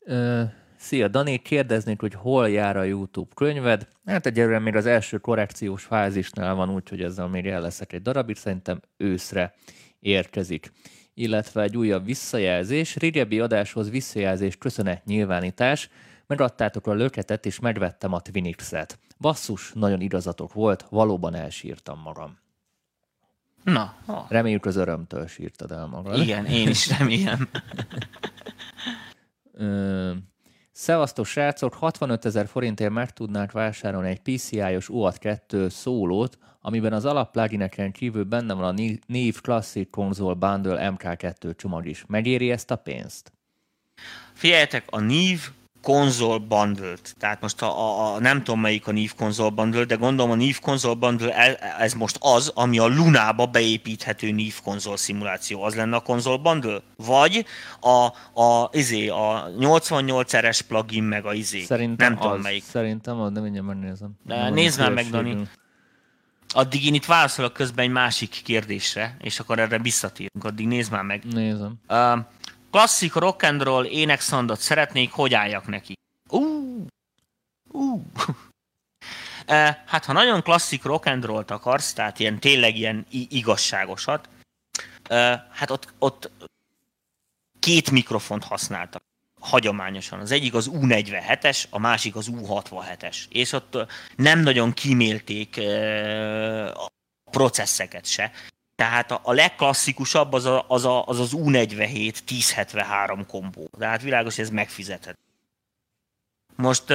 Uh, szia, Dani, kérdeznék, hogy hol jár a YouTube könyved? Hát egyelőre még az első korrekciós fázisnál van, úgyhogy ezzel még el leszek egy darabig, szerintem őszre érkezik. Illetve egy újabb visszajelzés, régebbi adáshoz visszajelzés, köszönet, nyilvánítás, Megadtátok a löketet, és megvettem a Twinix-et. Basszus, nagyon igazatok volt, valóban elsírtam magam. Na. Ha. Reméljük az örömtől sírtad el magad. Igen, én is remélem. Szevasztok srácok, 65 ezer forintért meg tudnák vásárolni egy PCI-os UAT 2 szólót, amiben az alapplagineken kívül benne van a Neve Classic Console Bundle MK2 csomag is. Megéri ezt a pénzt? Figyeljetek, a Neve konzol bundle Tehát most a, a, a, nem tudom melyik a Neve konzol bundle, de gondolom a Neve konzol bundle ez most az, ami a Lunába beépíthető Neve konzol szimuláció. Az lenne a konzol bundle? Vagy a, a, izé, a 88 RS plugin meg a izé. Szerintem nem az, tudom melyik. Szerintem az, de mindjárt megnézem. De nézd már meg, Dani. Addig én itt válaszolok közben egy másik kérdésre, és akkor erre visszatérünk. Addig nézd már meg. Nézem. Uh, klasszik rock and roll énekszandot szeretnék, hogy álljak neki? Uh, uh. hát ha nagyon klasszik rock and roll-t akarsz, tehát ilyen tényleg ilyen igazságosat, hát ott, ott két mikrofont használtak hagyományosan. Az egyik az U47-es, a másik az U67-es. És ott nem nagyon kimélték a processzeket se. Tehát a, a legklasszikusabb az, a, az, a, az az U47 1073 kombó. De hát világos, ez megfizethet. Most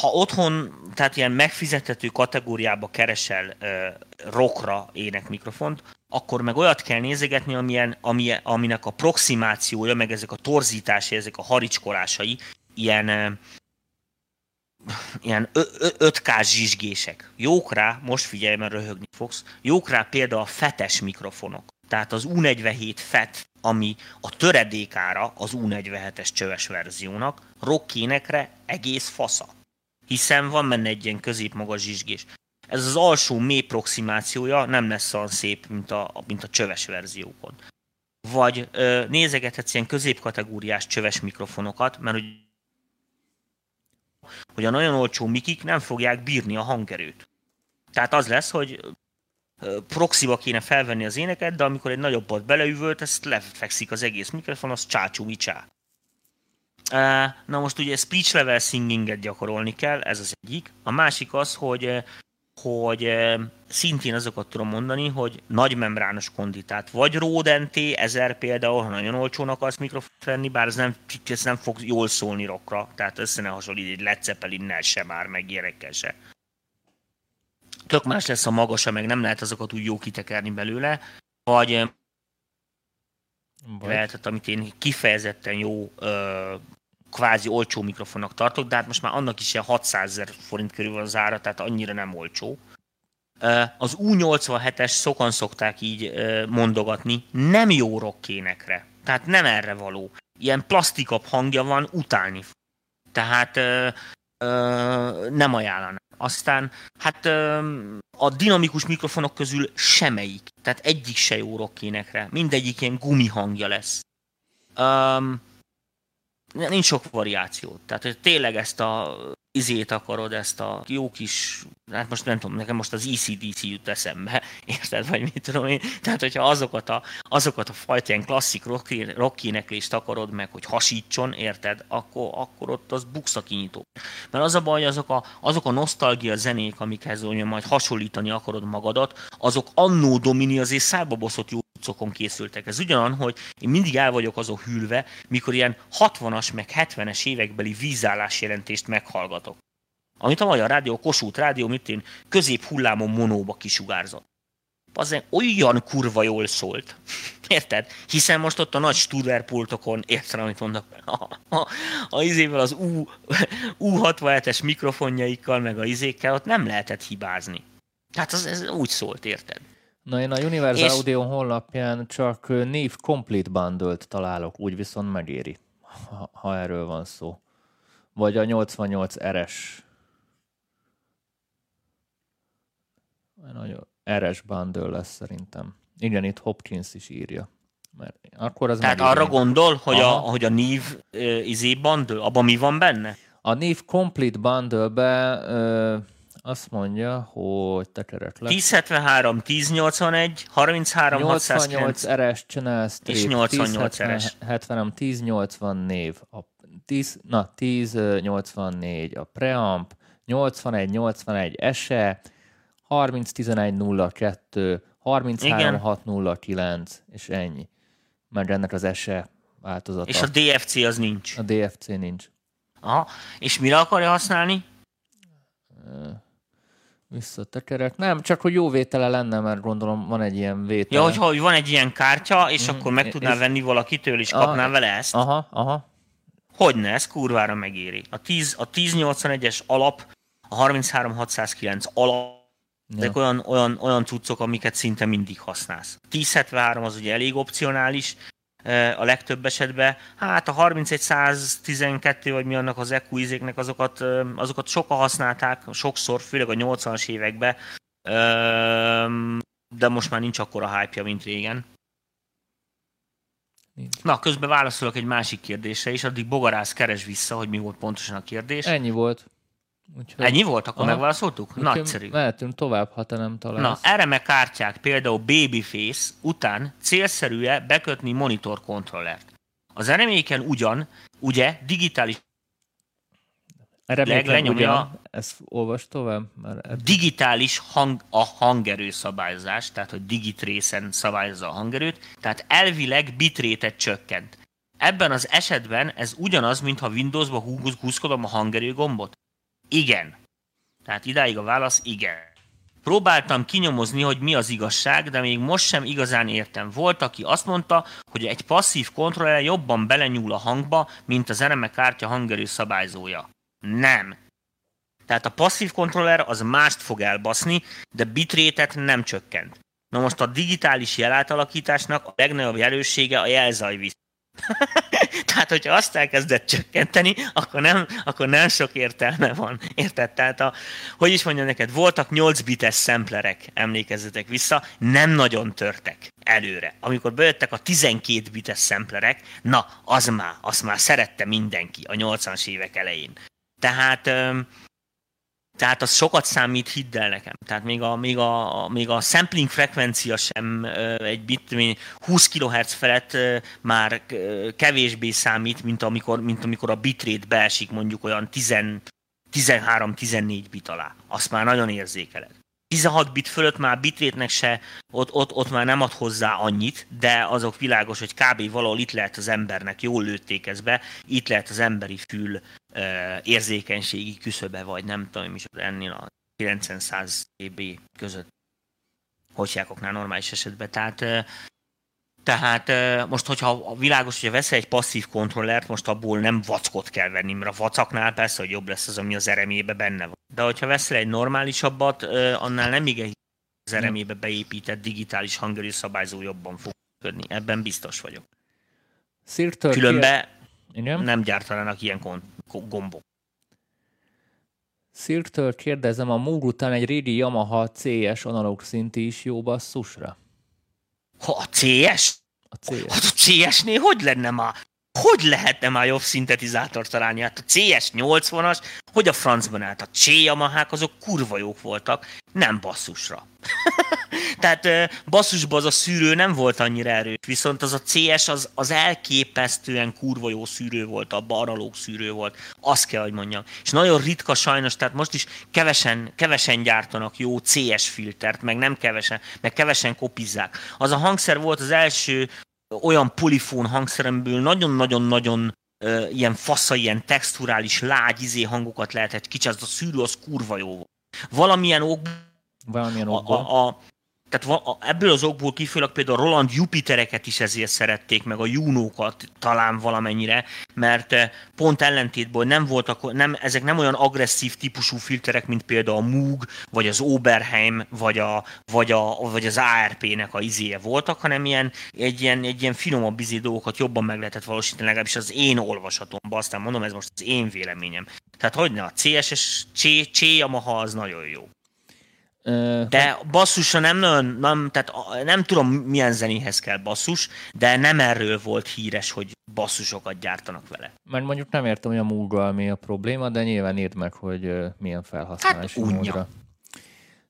ha otthon, tehát ilyen megfizethető kategóriába keresel rockra énekmikrofont, akkor meg olyat kell nézegetni, amilyen, amilyen, aminek a proximációja, meg ezek a torzításai, ezek a haricskolásai ilyen ilyen 5K zsizsgések. Jók rá, most figyelj, mert röhögni fogsz, jók rá például a fetes mikrofonok. Tehát az U47 FET, ami a töredékára az U47-es csöves verziónak, rockénekre egész fasza. Hiszen van benne egy ilyen középmagas zsizsgés. Ez az alsó mély proximációja nem lesz olyan szép, mint a, mint a csöves verziókon. Vagy ö, nézegethetsz ilyen középkategóriás csöves mikrofonokat, mert hogy hogy a nagyon olcsó mikik nem fogják bírni a hangerőt. Tehát az lesz, hogy proxiba kéne felvenni az éneket, de amikor egy nagyobbat beleüvölt, ezt lefekszik az egész mikrofon, az csácsú micsá. Na most ugye speech level singinget gyakorolni kell, ez az egyik. A másik az, hogy hogy szintén azokat tudom mondani, hogy nagy membrános konditát, vagy Rode NT 1000 például, ha nagyon olcsónak akarsz mikrofon venni, bár ez nem, ez nem fog jól szólni rockra, tehát össze ne hasonlít egy Led Zeppelinnel se már, meg ilyenekkel se. Tök más lesz a magasa, meg nem lehet azokat úgy jó kitekerni belőle, vagy vagy. lehetett, amit én kifejezetten jó ö, kvázi olcsó mikrofonnak tartok, de hát most már annak is ilyen 600 ezer forint körül az ára, tehát annyira nem olcsó. Az U87-es sokan szokták így mondogatni, nem jó rockénekre. Tehát nem erre való. Ilyen plastikabb hangja van, utálni. Tehát ö, ö, nem ajánlanám. Aztán hát ö, a dinamikus mikrofonok közül semmelyik. Tehát egyik se jó rockénekre. Mindegyik ilyen gumihangja lesz. Um, nincs sok variáció. Tehát, hogy tényleg ezt a izét akarod, ezt a jó kis, hát most nem tudom, nekem most az ECDC jut eszembe, érted, vagy mit tudom én. Tehát, hogyha azokat a, azokat a fajta ilyen klasszik rocky, rockinekést akarod meg, hogy hasítson, érted, akkor, akkor ott az buksz kinyitó. Mert az a baj, azok a, azok a nosztalgia zenék, amikhez olyan majd hasonlítani akarod magadat, azok annó domini azért szárbaboszott jó cuccokon készültek. Ez ugyanan, hogy én mindig el vagyok azon hűlve, mikor ilyen 60-as meg 70-es évekbeli vízállás jelentést meghallgatok. Amit a Magyar Rádió, Kossuth Rádió, mint én közép hullámon monóba kisugárzott. Az olyan kurva jól szólt. Érted? Hiszen most ott a nagy Studer-pultokon, érted, amit mondok, a, a, a izével az U, U67-es mikrofonjaikkal, meg a izékkel, ott nem lehetett hibázni. Tehát az, ez úgy szólt, érted? Na én a Universal és... Audio honlapján csak név Complete bundle találok, úgy viszont megéri, ha, ha erről van szó. Vagy a 88 RS. Nagyon RS bundle lesz szerintem. Igen, itt Hopkins is írja. Mert akkor az Tehát arra gondol, hogy a, hogy a NIV uh, izé bundle, abban mi van benne? A NIV Complete Bundle-be uh, azt mondja, hogy tekerek le. 1073, 1081, 33, 88 RS Channel Strip, és 88 RS. 70, 1080 név, a 10, na, 1084 a preamp, 81, 81 SE, 30, 11, 02, 33, 609, és ennyi. Mert ennek az SE változata. És a DFC az nincs. A DFC nincs. Aha. És mire akarja használni? Visszatekerek. Nem, csak hogy jó vétele lenne, mert gondolom van egy ilyen vétele. Ja, hogy, hogy van egy ilyen kártya, és mm, akkor meg tudnál és... venni valakitől, és aha, kapnál vele ezt? Aha, aha. Hogyne, ez kurvára megéri. A, 10, a 1081-es alap, a 33609 alap, ja. ezek olyan, olyan, olyan cuccok, amiket szinte mindig használsz. 1073 az ugye elég opcionális, a legtöbb esetben. Hát a 3112 vagy mi annak az EQ izéknek azokat, azokat sokan használták, sokszor, főleg a 80-as években, de most már nincs akkora hype mint régen. Nincs. Na, közben válaszolok egy másik kérdésre, és addig Bogarász keres vissza, hogy mi volt pontosan a kérdés. Ennyi volt. Úgyhogy... Ennyi volt? Akkor Aha. megválaszoltuk? Nagyszerű. Mehetünk tovább, ha te nem találsz. Na, erre meg kártyák, például Babyface után célszerű-e bekötni monitor kontrollert? Az ereméken ugyan, ugye, digitális Reméken ugyan, ezt olvas tovább? Mert digitális hang, a hangerő szabályozás, tehát hogy digitrészen szabályozza a hangerőt, tehát elvileg bitrétet csökkent. Ebben az esetben ez ugyanaz, mintha Windowsba húzkodom a hangerő gombot? Igen. Tehát idáig a válasz igen. Próbáltam kinyomozni, hogy mi az igazság, de még most sem igazán értem. Volt, aki azt mondta, hogy egy passzív kontroller jobban belenyúl a hangba, mint az NME kártya hangerő szabályzója. Nem. Tehát a passzív kontroller az mást fog elbaszni, de bitrétet nem csökkent. Na most a digitális jelátalakításnak a legnagyobb erőssége a jelzaj Tehát, hogyha azt elkezdett csökkenteni, akkor nem, akkor nem sok értelme van. Érted? Tehát, a, hogy is mondjam neked, voltak 8 bites szemplerek, emlékezzetek vissza, nem nagyon törtek előre. Amikor bejöttek a 12 bites szemplerek, na, az már, azt már szerette mindenki a 80-as évek elején. Tehát tehát az sokat számít, hidd el nekem. Tehát még a, még a, még a sampling frekvencia sem egy bit, 20 kHz felett már kevésbé számít, mint amikor, mint amikor a bitrate beesik mondjuk olyan 13-14 bit alá. Azt már nagyon érzékeled. 16 bit fölött már bitrétnek se, ott, ott, ott már nem ad hozzá annyit, de azok világos, hogy kb. valahol itt lehet az embernek, jól lőtték ezt be, itt lehet az emberi fül érzékenységi küszöbe, vagy nem tudom is ennél a 900 dB között hogyjákoknál normális esetben. Tehát, tehát most, hogyha a világos, hogyha veszel egy passzív kontrollert, most abból nem vackot kell venni, mert a vacaknál persze, hogy jobb lesz az, ami az eremébe benne van. De hogyha veszel egy normálisabbat, annál nem igen az eremébe beépített digitális hangerő szabályzó jobban fog működni. Ebben biztos vagyok. Különben igen? nem gyártanának ilyen gombok. Szirktől kérdezem, a Moog után egy régi Yamaha CS analóg szinti is jó basszusra? Ha a CS? A CS. Hát a CS-nél hogy lenne már? Hogy lehetne már jobb szintetizátor találni? Hát a CS80-as, hogy a francban állt? A C Yamahák azok kurva jók voltak, nem basszusra. Tehát basszusban az a szűrő nem volt annyira erős, viszont az a CS az, az elképesztően kurva jó szűrő volt, a analóg szűrő volt, azt kell, hogy mondjam. És nagyon ritka sajnos, tehát most is kevesen, kevesen gyártanak jó CS filtert, meg nem kevesen, meg kevesen kopizzák. Az a hangszer volt az első olyan polifón hangszeremből nagyon-nagyon-nagyon ilyen fasza, ilyen texturális, lágy izé hangokat lehetett kicsit, az a szűrő az kurva jó volt. Valamilyen ok Valamilyen a, a, a, tehát ebből az okból kifolyólag például a Roland Jupitereket is ezért szerették, meg a Junókat talán valamennyire, mert eh, pont ellentétből nem voltak, nem, ezek nem olyan agresszív típusú filterek, mint például a Moog, vagy az Oberheim, vagy, a, vagy, a, vagy az ARP-nek a izéje voltak, hanem ilyen, egy, ilyen, egy ilyen finomabb izé dolgokat jobban meg lehetett valósítani, legalábbis az én olvasatomban, aztán mondom, ez most az én véleményem. Tehát hogy ne, a CSS, C, C Yamaha az nagyon jó. De basszusra nem nagyon, nem, tehát nem tudom milyen zenéhez kell basszus, de nem erről volt híres, hogy basszusokat gyártanak vele. Mert mondjuk nem értem, hogy a múlgal mi a probléma, de nyilván írd meg, hogy milyen felhasználási hát, módra.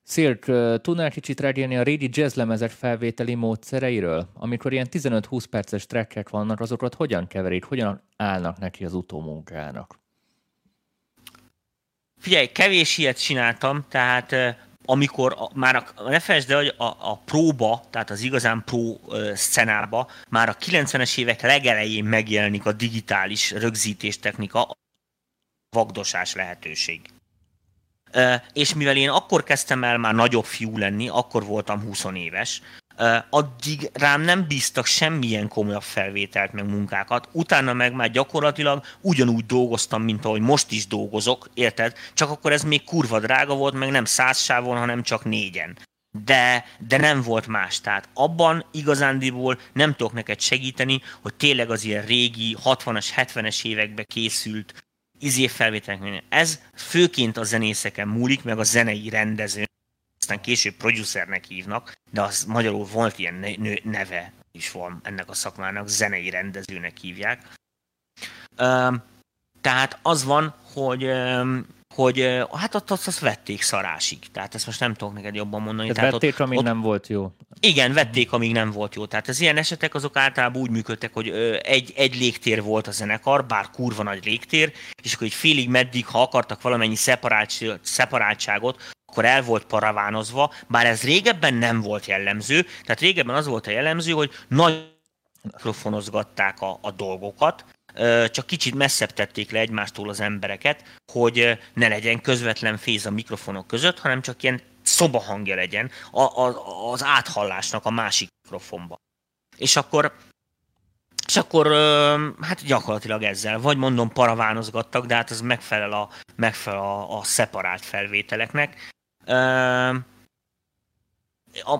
Szirk, tudnál kicsit rágérni a régi jazzlemezek felvételi módszereiről? Amikor ilyen 15-20 perces trackek vannak, azokat hogyan keverik, hogyan állnak neki az utómunkának? Figyelj, kevés ilyet csináltam, tehát amikor a, már a, ne felejtsd el, hogy a, a próba, tehát az igazán pró szcenába már a 90-es évek legelején megjelenik a digitális rögzítés technika, vagdosás lehetőség. És mivel én akkor kezdtem el már nagyobb fiú lenni, akkor voltam 20 éves, addig rám nem bíztak semmilyen komolyabb felvételt, meg munkákat, utána meg már gyakorlatilag ugyanúgy dolgoztam, mint ahogy most is dolgozok, érted? Csak akkor ez még kurva drága volt, meg nem száz sávon, hanem csak négyen. De, de nem volt más. Tehát abban igazándiból nem tudok neked segíteni, hogy tényleg az ilyen régi 60-as, 70-es évekbe készült izé felvételek. Ez főként a zenészeken múlik, meg a zenei rendező aztán később producernek hívnak, de az magyarul volt ilyen neve is van ennek a szakmának, zenei rendezőnek hívják. Tehát az van, hogy hogy hát ott azt, azt vették szarásig. Tehát ezt most nem tudok neked jobban mondani. Tehát, Tehát vették, ott, amíg ott, nem volt jó. Igen, vették, amíg nem volt jó. Tehát az ilyen esetek azok általában úgy működtek, hogy egy, egy légtér volt a zenekar, bár kurva nagy légtér, és akkor egy félig meddig, ha akartak valamennyi szeparáltságot, akkor el volt paravánozva, bár ez régebben nem volt jellemző, tehát régebben az volt a jellemző, hogy nagy mikrofonozgatták a, a dolgokat, csak kicsit messzebb tették le egymástól az embereket, hogy ne legyen közvetlen féz a mikrofonok között, hanem csak ilyen szobahangja legyen a, a, az áthallásnak a másik mikrofonba. És akkor és akkor hát gyakorlatilag ezzel, vagy mondom paravánozgattak, de hát az megfelel a, megfelel a, a szeparált felvételeknek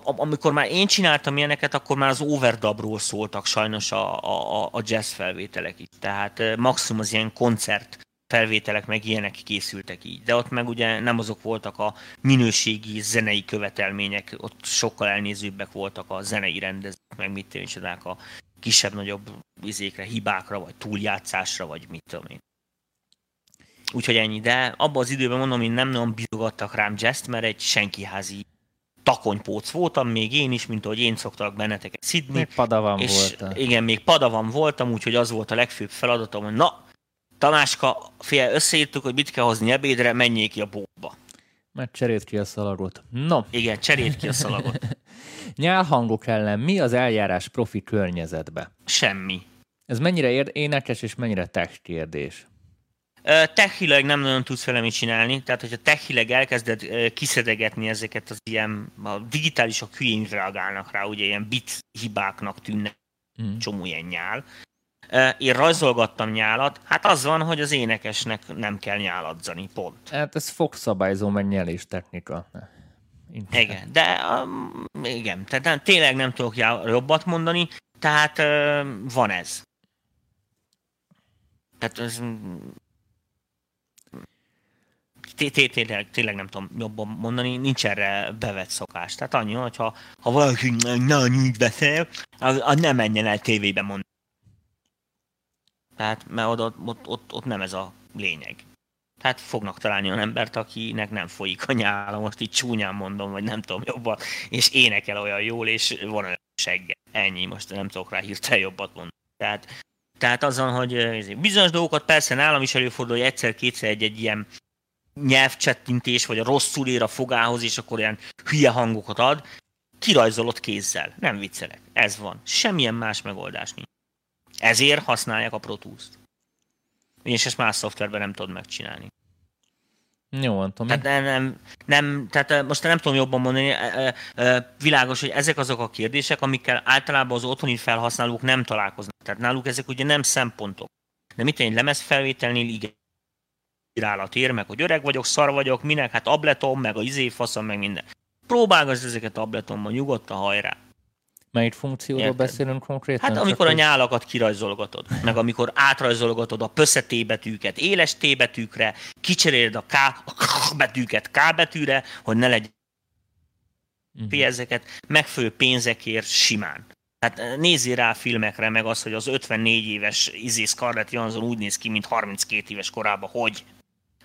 amikor már én csináltam ilyeneket, akkor már az overdubról szóltak sajnos a, a, a jazz felvételek itt. Tehát maximum az ilyen koncert felvételek meg ilyenek készültek így. De ott meg ugye nem azok voltak a minőségi zenei követelmények, ott sokkal elnézőbbek voltak a zenei rendezők, meg mit tudom a kisebb-nagyobb izékre, hibákra, vagy túljátszásra, vagy mit tudom én. Úgyhogy ennyi, de abban az időben mondom, hogy nem nagyon bizogattak rám jazz mert egy senkiházi takonypóc voltam, még én is, mint ahogy én szoktak benneteket szidni. Még padavan és voltam. Igen, még padavan voltam, úgyhogy az volt a legfőbb feladatom, hogy na, Tamáska, fél, összeírtuk, hogy mit kell hozni ebédre, menjék ki a bóba. Mert cserélt ki a szalagot. No. Igen, cserélt ki a szalagot. Nyálhangok ellen mi az eljárás profi környezetbe? Semmi. Ez mennyire énekes és mennyire tech kérdés? Techileg nem nagyon tudsz vele mit csinálni, tehát hogyha techileg elkezded kiszedegetni ezeket az ilyen, a digitálisok hülyén reagálnak rá, ugye ilyen bit hibáknak tűnnek, mm. csomó ilyen nyál. Én rajzolgattam nyálat, hát az van, hogy az énekesnek nem kell nyáladzani, pont. Hát ez fogszabályzó, meg nyelés technika. Inkább. Igen, de um, igen, tehát nem, tényleg nem tudok jobbat mondani, tehát uh, van ez. Tehát ez tényleg, tényleg nem tudom jobban mondani, nincs erre bevett szokás. Tehát annyi, hogy ha, valaki nagyon így beszél, az, az nem menjen el tévébe mondani. Tehát, mert ott, ott, ott, ott nem ez a lényeg. Tehát fognak találni olyan embert, akinek nem folyik a nyála, most így csúnyán mondom, vagy nem tudom jobban, és énekel olyan jól, és van olyan segge. Ennyi, most nem tudok rá hirtelen jobbat mondani. Tehát, tehát azon, hogy bizonyos dolgokat persze nálam is előfordul, hogy egyszer-kétszer egy-egy ilyen nyelvcsettintés, vagy a rosszul ér a fogához, és akkor ilyen hülye hangokat ad, kirajzolott kézzel. Nem viccelek. Ez van. Semmilyen más megoldás nincs. Ezért használják a Pro Tools-t. És ezt más szoftverben nem tudod megcsinálni. Jó, Antoni. Tehát, nem, nem, nem, tehát most nem tudom jobban mondani, világos, hogy ezek azok a kérdések, amikkel általában az otthoni felhasználók nem találkoznak. Tehát náluk ezek ugye nem szempontok. De mit egy lemezfelvételnél igen bírálat ér, meg hogy öreg vagyok, szar vagyok, minek, hát abletom, meg a izé faszom, meg minden. Próbálgass ezeket abletomban, nyugodtan hajrá. Melyik funkcióról Érted? beszélünk konkrétan? Hát amikor a nyálakat kirajzolgatod, meg amikor átrajzolgatod a pösze T betűket éles T betűkre, kicseréled a K, a K betűket K betűre, hogy ne legyen uh-huh. ezeket megfelelő pénzekért simán. Hát nézzél rá a filmekre, meg az, hogy az 54 éves izé Scarlett Johansson úgy néz ki, mint 32 éves korában, hogy?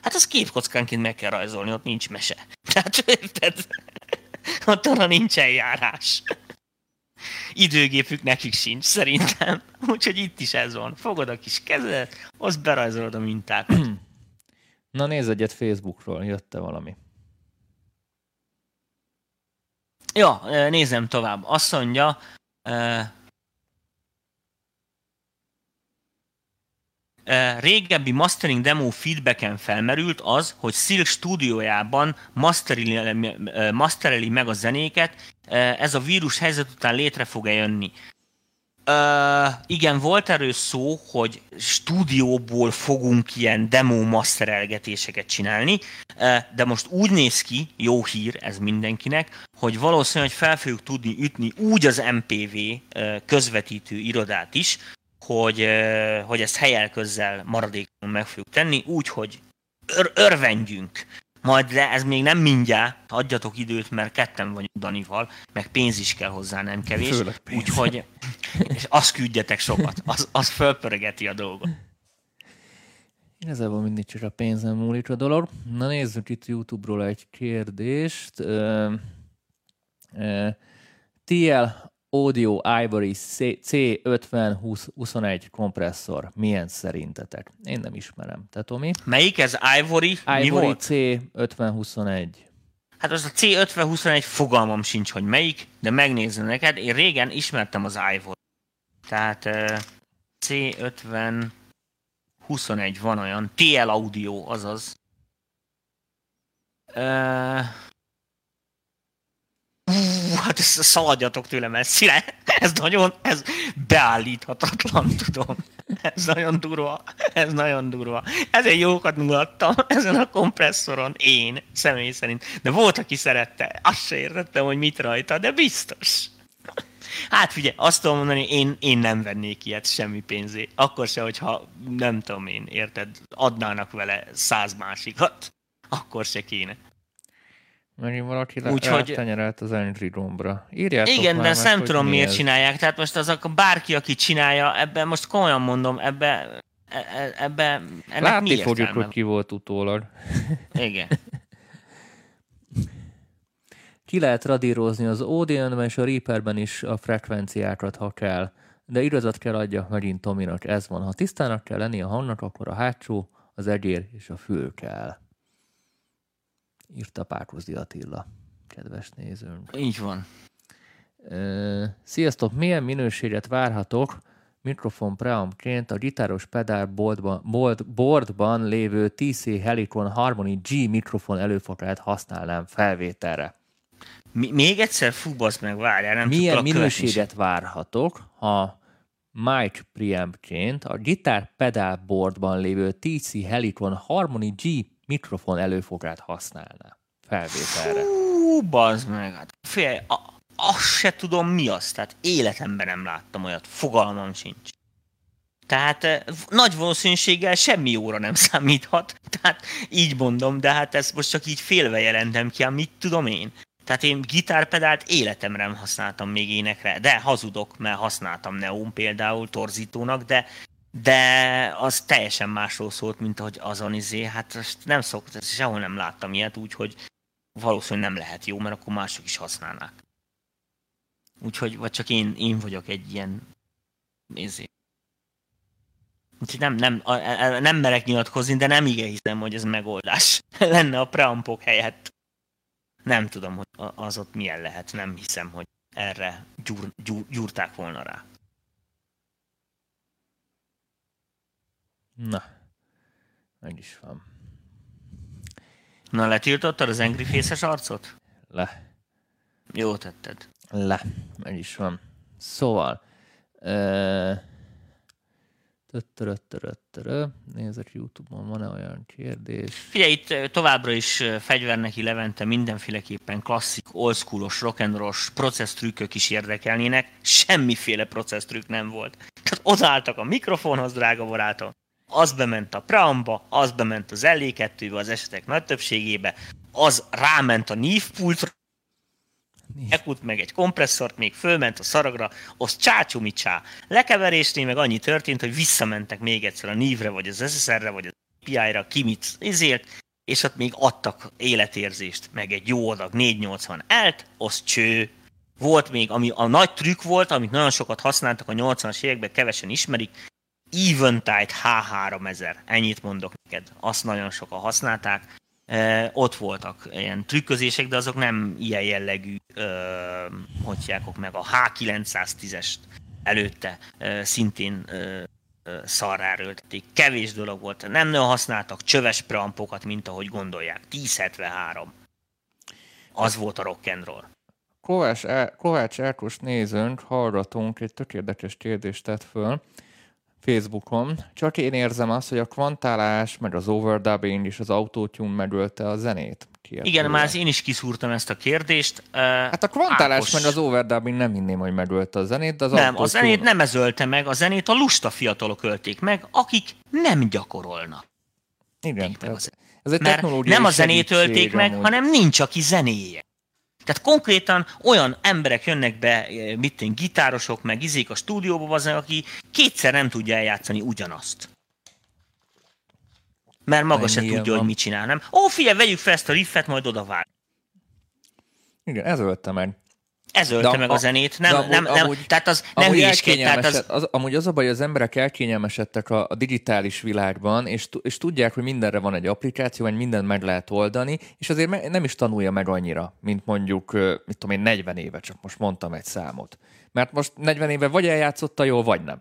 Hát az képkockánként meg kell rajzolni, ott nincs mese. Tehát érted? Ott arra nincs eljárás. Időgépük nekik sincs, szerintem. Úgyhogy itt is ez van. Fogod a kis kezedet, azt berajzolod a mintákat. Na nézz egyet Facebookról, jött valami. Ja, nézem tovább. Azt mondja, régebbi mastering demo feedbacken felmerült az, hogy Silk stúdiójában mastereli, mastereli meg a zenéket, ez a vírus helyzet után létre fog-e jönni. Uh, igen, volt erről szó, hogy stúdióból fogunk ilyen demo masterelgetéseket csinálni, de most úgy néz ki, jó hír ez mindenkinek, hogy valószínűleg fel fogjuk tudni ütni úgy az MPV közvetítő irodát is, hogy, hogy ezt helyelközzel maradékon meg fogjuk tenni, úgy, hogy ör- örvendjünk majd, de ez még nem mindjárt, adjatok időt, mert ketten vagyunk Danival, meg pénz is kell hozzá, nem kevés. Úgyhogy és azt küldjetek sokat, az, az fölpörgeti a dolgot. Igazából mindig csak a pénzem múlik a dolog. Na nézzük itt YouTube-ról egy kérdést. Uh, uh, TL Audio Ivory C5021 kompresszor. Milyen szerintetek? Én nem ismerem. Te Tomi? Melyik ez? Ivory? Ivory C5021. Hát az a C5021 fogalmam sincs, hogy melyik, de megnézem neked. Én régen ismertem az Ivory. Tehát uh, C50 21 van olyan. TL Audio, azaz. Uh, hát ezt szaladjatok tőle messzire. Ez nagyon, ez beállíthatatlan, tudom. Ez nagyon durva. Ez nagyon durva. Ezért jókat mulattam ezen a kompresszoron, én személy szerint. De volt, aki szerette. Azt se értettem, hogy mit rajta, de biztos. Hát figyelj, azt tudom mondani, én, én nem vennék ilyet semmi pénzé. Akkor se, hogyha nem tudom én, érted, adnának vele száz másikat, akkor se kéne. Megint valaki Úgyhogy... tenyerelt az Angry Rombra. Írjátok Igen, de ezt nem tudom mi miért ez. csinálják. Tehát most azok bárki, aki csinálja, ebben most komolyan mondom, ebbe, e, e, ebbe ennek Látni fogjuk, hogy ki volt utólag. Igen. ki lehet radírozni az Odeon-ben és a Reaperben is a frekvenciákat, ha kell. De igazat kell adja megint Tominak, ez van. Ha tisztának kell lenni a hangnak, akkor a hátsó, az egyér és a fül kell írta Pákozdi Attila, kedves nézőnk. Így van. Sziasztok! Milyen minőséget várhatok mikrofon preampként a gitáros pedál boardban, board, boardban lévő TC Helicon Harmony G mikrofon előfogát használnám felvételre? Mi, még egyszer fú, meg, várjál, nem Milyen minőséget várhatok, ha mic preampként a gitár pedálboardban lévő TC Helicon Harmony G mikrofon előfogát használná felvételre. Hú, bazd meg, hát fél, a, azt se tudom mi az, tehát életemben nem láttam olyat, fogalmam sincs. Tehát eh, nagy valószínűséggel semmi óra nem számíthat, tehát így mondom, de hát ezt most csak így félve jelentem ki, mit tudom én. Tehát én gitárpedált életemre nem használtam még énekre, de hazudok, mert használtam Neon például torzítónak, de de az teljesen másról szólt, mint hogy azon izé, hát nem szokott, sehol nem láttam ilyet, úgyhogy valószínűleg nem lehet jó, mert akkor mások is használnák. Úgyhogy, vagy csak én, én vagyok egy ilyen nézé. Úgyhogy nem, nem, nem merek nyilatkozni, de nem igen hiszem, hogy ez megoldás lenne a preampok helyett. Nem tudom, hogy az ott milyen lehet, nem hiszem, hogy erre gyúr, gyúr, gyúrták volna rá. Na, meg is van. Na, letiltottad az Angry Faces arcot? Le. Jó tetted. Le, meg is van. Szóval, uh, Nézzek YouTube-on, van-e olyan kérdés? Figyelj, itt továbbra is fegyverneki Levente mindenféleképpen klasszik, oldschoolos, rock'n'rolls processz trükök is érdekelnének. Semmiféle processz trükk nem volt. Tehát odaálltak a mikrofonhoz, drága barátom, az bement a preamba, az bement az LE2-be az esetek nagy többségébe, az ráment a NIF pultra, ekut meg egy kompresszort, még fölment a szaragra, az csácsumicsá. Lekeverésnél meg annyi történt, hogy visszamentek még egyszer a nívre, vagy az SSR-re, vagy a PI-ra, ki mit ezért, és ott még adtak életérzést, meg egy jó adag 480 elt, az cső. Volt még, ami a nagy trükk volt, amit nagyon sokat használtak a 80-as években, kevesen ismerik, Eventide H3000, ennyit mondok neked, azt nagyon sokan használták. E, ott voltak ilyen trükközések, de azok nem ilyen jellegű, e, hogy hívják meg, a H910-est előtte e, szintén e, szarrára öltették. Kevés dolog volt. Nem nagyon használtak csöves preampokat, mint ahogy gondolják. 1073. Az volt a rock and roll. Kovács, El- Kovács Erkos nézőnk, hallgatunk, egy tök érdekes kérdést tett föl Facebookon. Csak én érzem azt, hogy a kvantálás, meg az overdubbing és az autotune megölte a zenét. Kiért Igen, már én is kiszúrtam ezt a kérdést. Hát a kvantálás Ákos... meg az overdubbing nem hinném, hogy megölte a zenét, de az Nem, a zenét nem ez ölte meg, a zenét a lusta fiatalok ölték meg, akik nem gyakorolnak. Igen, tehát ez egy Mert nem a zenét ölték meg, amúgy. hanem nincs, aki zenéje. Tehát konkrétan olyan emberek jönnek be, mit én, gitárosok, meg izék a stúdióba, az, aki kétszer nem tudja eljátszani ugyanazt. Mert maga se tudja, van. hogy mit csinál, nem? Ó, figyelj, vegyük fel ezt a riffet, majd oda vár. Igen, ez ölte meg. Ez ölte de meg a, a zenét, nem, amúgy, nem, nem, amúgy, tehát az nem hülyésként, tehát az... az... Amúgy az a baj, hogy az emberek elkényelmesedtek a, a digitális világban, és, és tudják, hogy mindenre van egy applikáció, vagy mindent meg lehet oldani, és azért me, nem is tanulja meg annyira, mint mondjuk, mit tudom én, 40 éve, csak most mondtam egy számot. Mert most 40 éve vagy eljátszotta jól, vagy nem.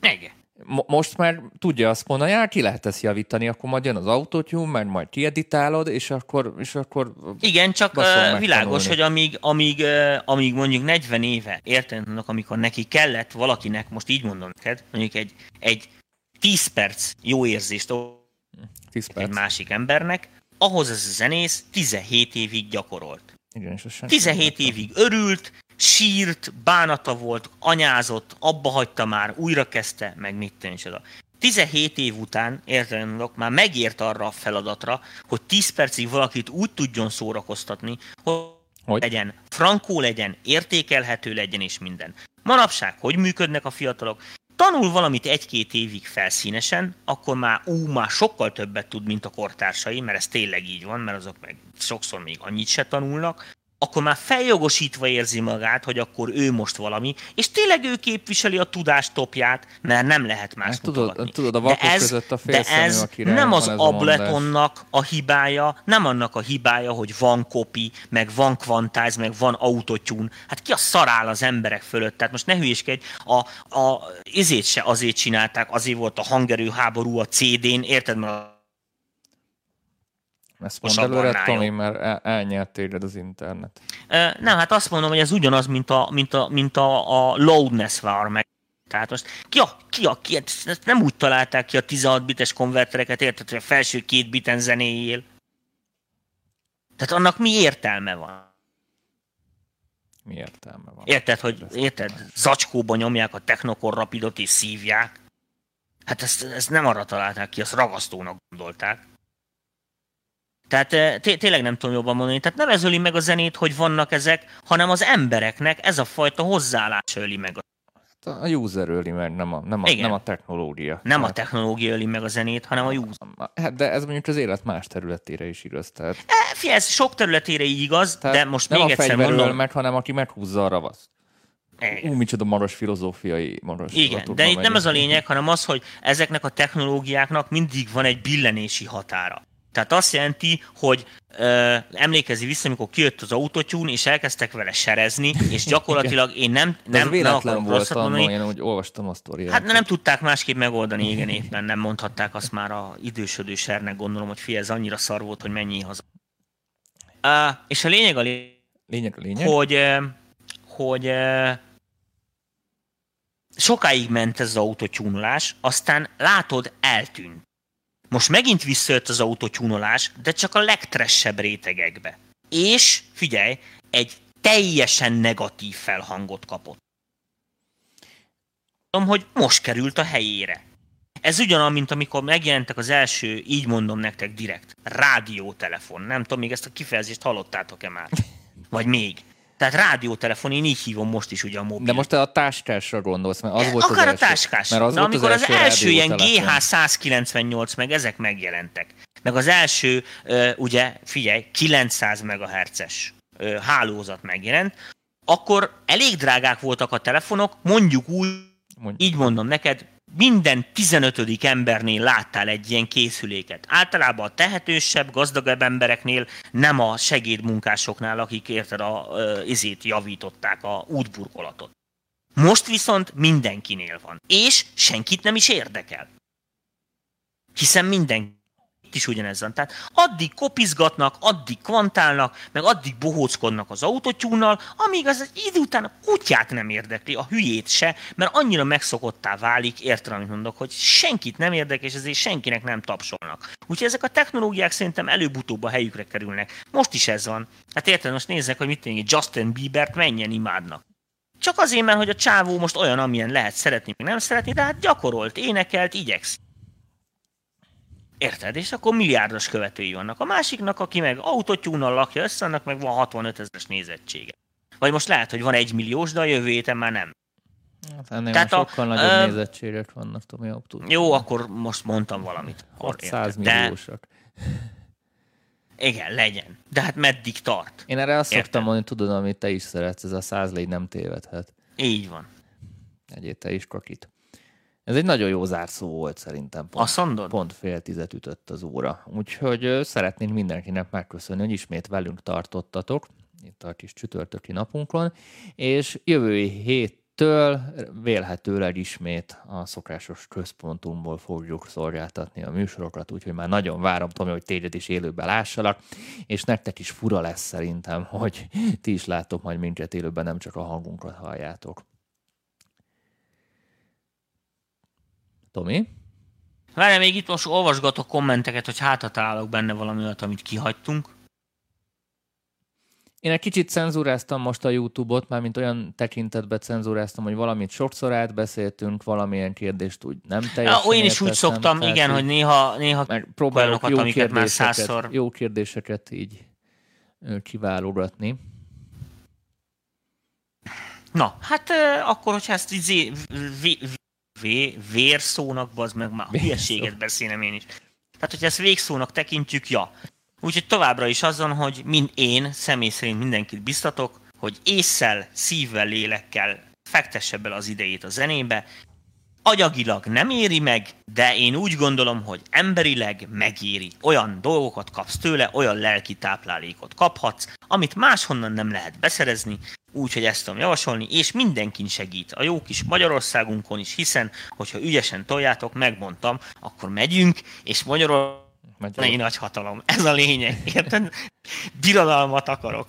Igen most már tudja azt mondani, hogy ki lehet ezt javítani, akkor majd jön az autotune, mert majd kieditálod, és akkor, és akkor Igen, csak uh, világos, hogy amíg, amíg, uh, amíg mondjuk 40 éve, érted, amikor neki kellett valakinek, most így mondom neked, mondjuk egy, egy 10 perc jó érzést 10 perc. egy másik embernek, ahhoz ez a zenész 17 évig gyakorolt. Igen, és 17 évig örült, sírt, bánata volt, anyázott, abba hagyta már, újra kezdte, meg mit tűncsoda. 17 év után, értelemben már megért arra a feladatra, hogy 10 percig valakit úgy tudjon szórakoztatni, hogy, hogy? legyen, frankó legyen, értékelhető legyen és minden. Manapság hogy működnek a fiatalok? Tanul valamit egy-két évig felszínesen, akkor már ú, már sokkal többet tud, mint a kortársai, mert ez tényleg így van, mert azok meg sokszor még annyit se tanulnak, akkor már feljogosítva érzi magát, hogy akkor ő most valami, és tényleg ő képviseli a tudás topját, mert nem lehet más hát, tudod, tudod, a vakok de ez, között a de ez nem az Abletonnak a, a hibája, nem annak a hibája, hogy van copy, meg van quantize, meg van autotune. Hát ki a szarál az emberek fölött? Tehát most ne hülyéskedj, a, a izét se azért csinálták, azért volt a hangerő háború a CD-n, érted? Mert ezt mondd előre, Tomi, mert el, elnyert téged az internet. Nem, hát azt mondom, hogy ez ugyanaz, mint a, mint a, mint a, a loudness var meg. Tehát most ki a, ki a, ki, ezt nem úgy találták ki a 16 bites konvertereket, érted, hogy a felső két biten zenéjél. Tehát annak mi értelme van? Mi értelme van? Érted, hogy érted, zacskóba nyomják a Technokor Rapidot és szívják? Hát ezt, ezt nem arra találták ki, azt ragasztónak gondolták. Tehát eh, tényleg nem tudom jobban mondani. Tehát nem ez öli meg a zenét, hogy vannak ezek, hanem az embereknek ez a fajta hozzáállás öli meg a a user öli meg, nem a, nem a, nem a technológia. Nem tehát... a technológia öli meg a zenét, hanem a user. Hát de ez mondjuk az élet más területére is igaz. Tehát... E, fie, ez sok területére így igaz, tehát de most még egyszer mondom... Nem a meg, hanem aki meghúzza a ravaszt. Ú, micsoda maros filozófiai maros. Igen, de itt nem ez a lényeg, hanem az, hogy ezeknek a technológiáknak mindig van egy billenési határa. Tehát azt jelenti, hogy ö, emlékezi vissza, amikor kijött az autotune, és elkezdtek vele serezni, és gyakorlatilag én nem, nem, nem akarok volt rosszat mondani. Én úgy olvastam a sztoriát. Hát nem tudták másképp megoldani, igen, éppen nem mondhatták azt már a idősödő sernek, gondolom, hogy fi, ez annyira szar volt, hogy mennyi haza. Uh, és a lényeg a lényeg, lényeg, a lényeg? hogy, hogy sokáig ment ez az autotyúnolás, aztán látod, eltűnt. Most megint visszajött az autotyúnolás, de csak a legtressebb rétegekbe. És, figyelj, egy teljesen negatív felhangot kapott. Tudom, hogy most került a helyére. Ez ugyanaz, mint amikor megjelentek az első, így mondom nektek direkt, rádiótelefon. Nem tudom, még ezt a kifejezést hallottátok-e már? Vagy még. Tehát rádiótelefon, én így hívom most is ugye a mobil. De most a táskásra gondolsz, mert az volt Akár az a táskás. Mert az De volt amikor az, az első, első ilyen rádiótelefon. GH198 meg ezek megjelentek, meg az első, ugye, figyelj, 900 MHz-es hálózat megjelent, akkor elég drágák voltak a telefonok, mondjuk úgy, Mondjuk. így mondom neked, minden 15. embernél láttál egy ilyen készüléket. Általában a tehetősebb, gazdagabb embereknél, nem a segédmunkásoknál, akik érted, a izét javították, a útburkolatot. Most viszont mindenkinél van. És senkit nem is érdekel. Hiszen minden itt is ugyanez van. Tehát addig kopizgatnak, addig kvantálnak, meg addig bohóckodnak az autotyúnnal, amíg az egy idő után a kutyát nem érdekli, a hülyét se, mert annyira megszokottá válik, érted, amit mondok, hogy senkit nem érdekel, és ezért senkinek nem tapsolnak. Úgyhogy ezek a technológiák szerintem előbb-utóbb a helyükre kerülnek. Most is ez van. Hát érted, most nézzek, hogy mit tényleg Justin Biebert mennyien imádnak. Csak azért, mert hogy a csávó most olyan, amilyen lehet szeretni, meg nem szeretni, de hát gyakorolt, énekelt, igyekszik. Érted? És akkor milliárdos követői vannak. A másiknak, aki meg autotyúnnal lakja össze, annak meg van 65 ezeres nézettsége. Vagy most lehet, hogy van egy milliós, de a jövő héten már nem. Hát ennél Tehát a- sokkal nagyobb ö, nézettségek vannak, Tomi Optus. Jó, akkor most mondtam valamit. Akkor 600 érted. De milliósak. igen, legyen. De hát meddig tart? Én erre azt Értem. szoktam mondani, tudod, amit te is szeretsz, ez a száz légy nem tévedhet. Így van. Egyét te is kakit. Ez egy nagyon jó zárszó volt szerintem. Pont, Azt mondod? pont fél tizet ütött az óra. Úgyhogy szeretnénk mindenkinek megköszönni, hogy ismét velünk tartottatok itt a kis csütörtöki napunkon, és jövő héttől vélhetőleg ismét a szokásos központunkból fogjuk szolgáltatni a műsorokat, úgyhogy már nagyon várom, Tomi, hogy téged is élőben lássalak, és nektek is fura lesz szerintem, hogy ti is láttok majd minket élőben, nem csak a hangunkat halljátok. Tomi? Várjál, még itt most olvasgatok kommenteket, hogy hátra találok benne valami olyat, amit kihagytunk. Én egy kicsit cenzúráztam most a YouTube-ot, mármint olyan tekintetben cenzúráztam, hogy valamit sokszor átbeszéltünk, valamilyen kérdést úgy nem teljesen Ja, én is úgy szoktam, tehát igen, hogy néha, néha meg próbálok jó amiket már százszor- jó kérdéseket így kiválogatni. Na, hát euh, akkor, hogyha ezt így vé, vé, vérszónak, bazd meg már hülyeséget beszélem én is. Tehát, hogyha ezt végszónak tekintjük, ja. Úgyhogy továbbra is azon, hogy mind én személy szerint mindenkit biztatok, hogy észszel, szívvel, lélekkel fektesse bele az idejét a zenébe. Agyagilag nem éri meg, de én úgy gondolom, hogy emberileg megéri. Olyan dolgokat kapsz tőle, olyan lelki táplálékot kaphatsz, amit máshonnan nem lehet beszerezni, úgyhogy ezt tudom javasolni, és mindenkin segít. A jó kis Magyarországunkon is, hiszen, hogyha ügyesen toljátok, megmondtam, akkor megyünk, és Magyarországon Magyar... Zenei nagy hatalom. Ez a lényeg. Érted? Birodalmat akarok.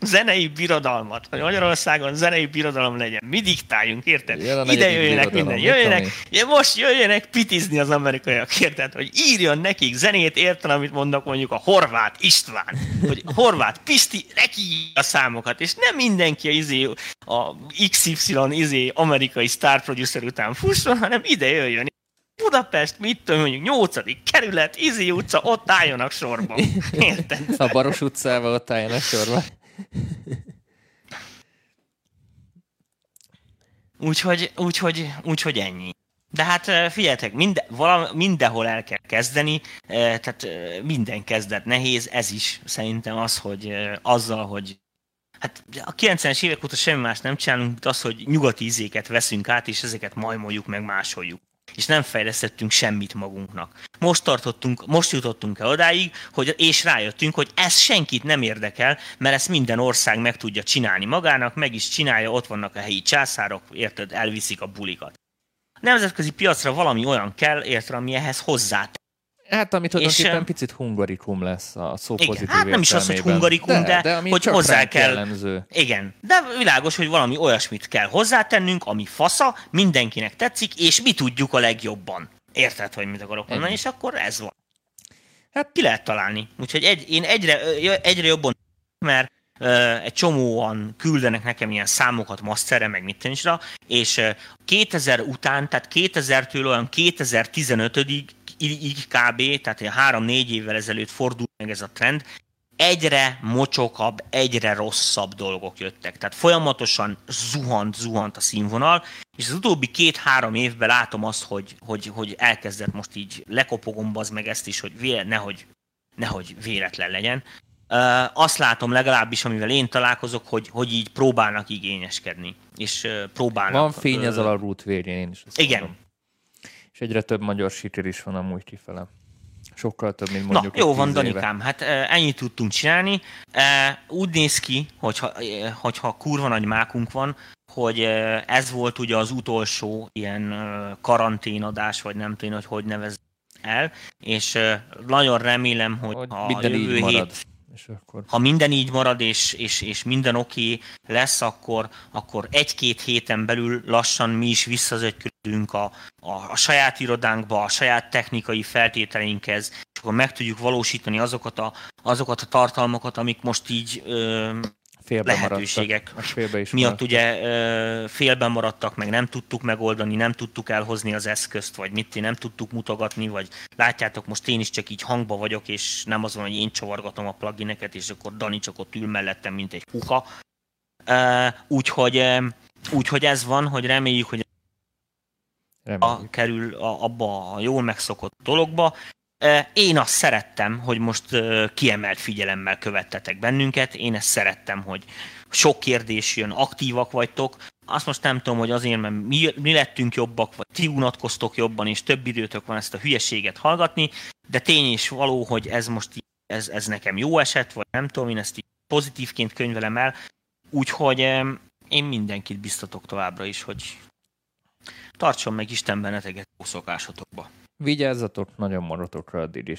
Zenei birodalmat. Hogy Magyarországon zenei birodalom legyen. Mi diktáljunk, érted? Ide jöjjenek minden. Jöjjenek, most jöjjenek pitizni az amerikaiak, érted? Hogy írjon nekik zenét, érted, amit mondok mondjuk a horvát István. Hogy a horvát Pisti neki a számokat, és nem mindenki a, izé, a XY izé amerikai star producer után fusson, hanem ide jöjjön. Budapest, mit tudom, mondjuk 8. kerület, Izi utca, ott álljanak sorba. Érted? A Baros utcával ott álljon a sorba. Úgyhogy, úgyhogy, úgyhogy ennyi. De hát figyeljetek, minden, valami, mindenhol el kell kezdeni, eh, tehát eh, minden kezdet nehéz, ez is szerintem az, hogy azzal, hogy Hát a 90-es évek óta semmi más nem csinálunk, mint az, hogy nyugati ízéket veszünk át, és ezeket majmoljuk, meg másoljuk. És nem fejlesztettünk semmit magunknak. Most tartottunk, most jutottunk el odáig, hogy, és rájöttünk, hogy ez senkit nem érdekel, mert ezt minden ország meg tudja csinálni magának, meg is csinálja, ott vannak a helyi császárok, érted, elviszik a bulikat. A nemzetközi piacra valami olyan kell, érted, ami ehhez hozzá Hát, ami tulajdonképpen picit hungarikum lesz a szó Igen, pozitív hát nem is az, hogy hungarikum, de, de ami hogy hozzá kell. Jellemző. Igen, de világos, hogy valami olyasmit kell hozzátennünk, ami fasza, mindenkinek tetszik, és mi tudjuk a legjobban. Érted, hogy mit akarok mondani, és akkor ez van. Hát ki lehet találni. Úgyhogy egy, én egyre, egyre jobban, mert ö, egy csomóan küldenek nekem ilyen számokat masterre, meg mit is rá, és ö, 2000 után, tehát 2000-től olyan 2015-ig így kb., tehát három-négy évvel ezelőtt fordult meg ez a trend, egyre mocsokabb, egyre rosszabb dolgok jöttek. Tehát folyamatosan zuhant, zuhant a színvonal, és az utóbbi két-három évben látom azt, hogy, hogy, hogy elkezdett most így lekopogom az meg ezt is, hogy vé, nehogy, nehogy véletlen legyen. Azt látom legalábbis, amivel én találkozok, hogy, hogy így próbálnak igényeskedni, és próbálnak... Van fény ezzel a rút végén, én is Igen. Mondom. És egyre több magyar siker is van amúgy kifele. Sokkal több, mint mondjuk Na, jó van, Danikám, éve. hát ennyit tudtunk csinálni. Úgy néz ki, hogyha, hogyha kurva nagy mákunk van, hogy ez volt ugye az utolsó ilyen karanténadás, vagy nem tudom, hogy hogy nevez el, és nagyon remélem, hogy, hogy a jövő hét, marad és akkor... Ha minden így marad, és, és, és minden oké lesz, akkor, akkor egy-két héten belül lassan mi is visszazögykülünk a, a, a saját irodánkba, a saját technikai feltételeinkhez, és akkor meg tudjuk valósítani azokat a, azokat a tartalmakat, amik most így ö, félbe lehetőségek félbe is miatt ugye félben maradtak, meg nem tudtuk megoldani, nem tudtuk elhozni az eszközt, vagy mit nem tudtuk mutogatni, vagy látjátok, most én is csak így hangba vagyok, és nem azon, hogy én csavargatom a plugineket, és akkor Dani csak ott ül mellettem, mint egy kuka. Úgyhogy, úgyhogy ez van, hogy reméljük, hogy a, kerül a, abba a jól megszokott dologba, én azt szerettem, hogy most kiemelt figyelemmel követtetek bennünket, én ezt szerettem, hogy sok kérdés jön, aktívak vagytok, azt most nem tudom, hogy azért, mert mi, mi lettünk jobbak, vagy ti unatkoztok jobban, és több időtök van ezt a hülyeséget hallgatni, de tény is való, hogy ez most ez, ez nekem jó eset, vagy nem tudom, én ezt így pozitívként könyvelem el, úgyhogy én mindenkit biztatok továbbra is, hogy tartson meg Isten benneteket jó szokásotokba. Vigyázzatok, nagyon maradok rá addig is.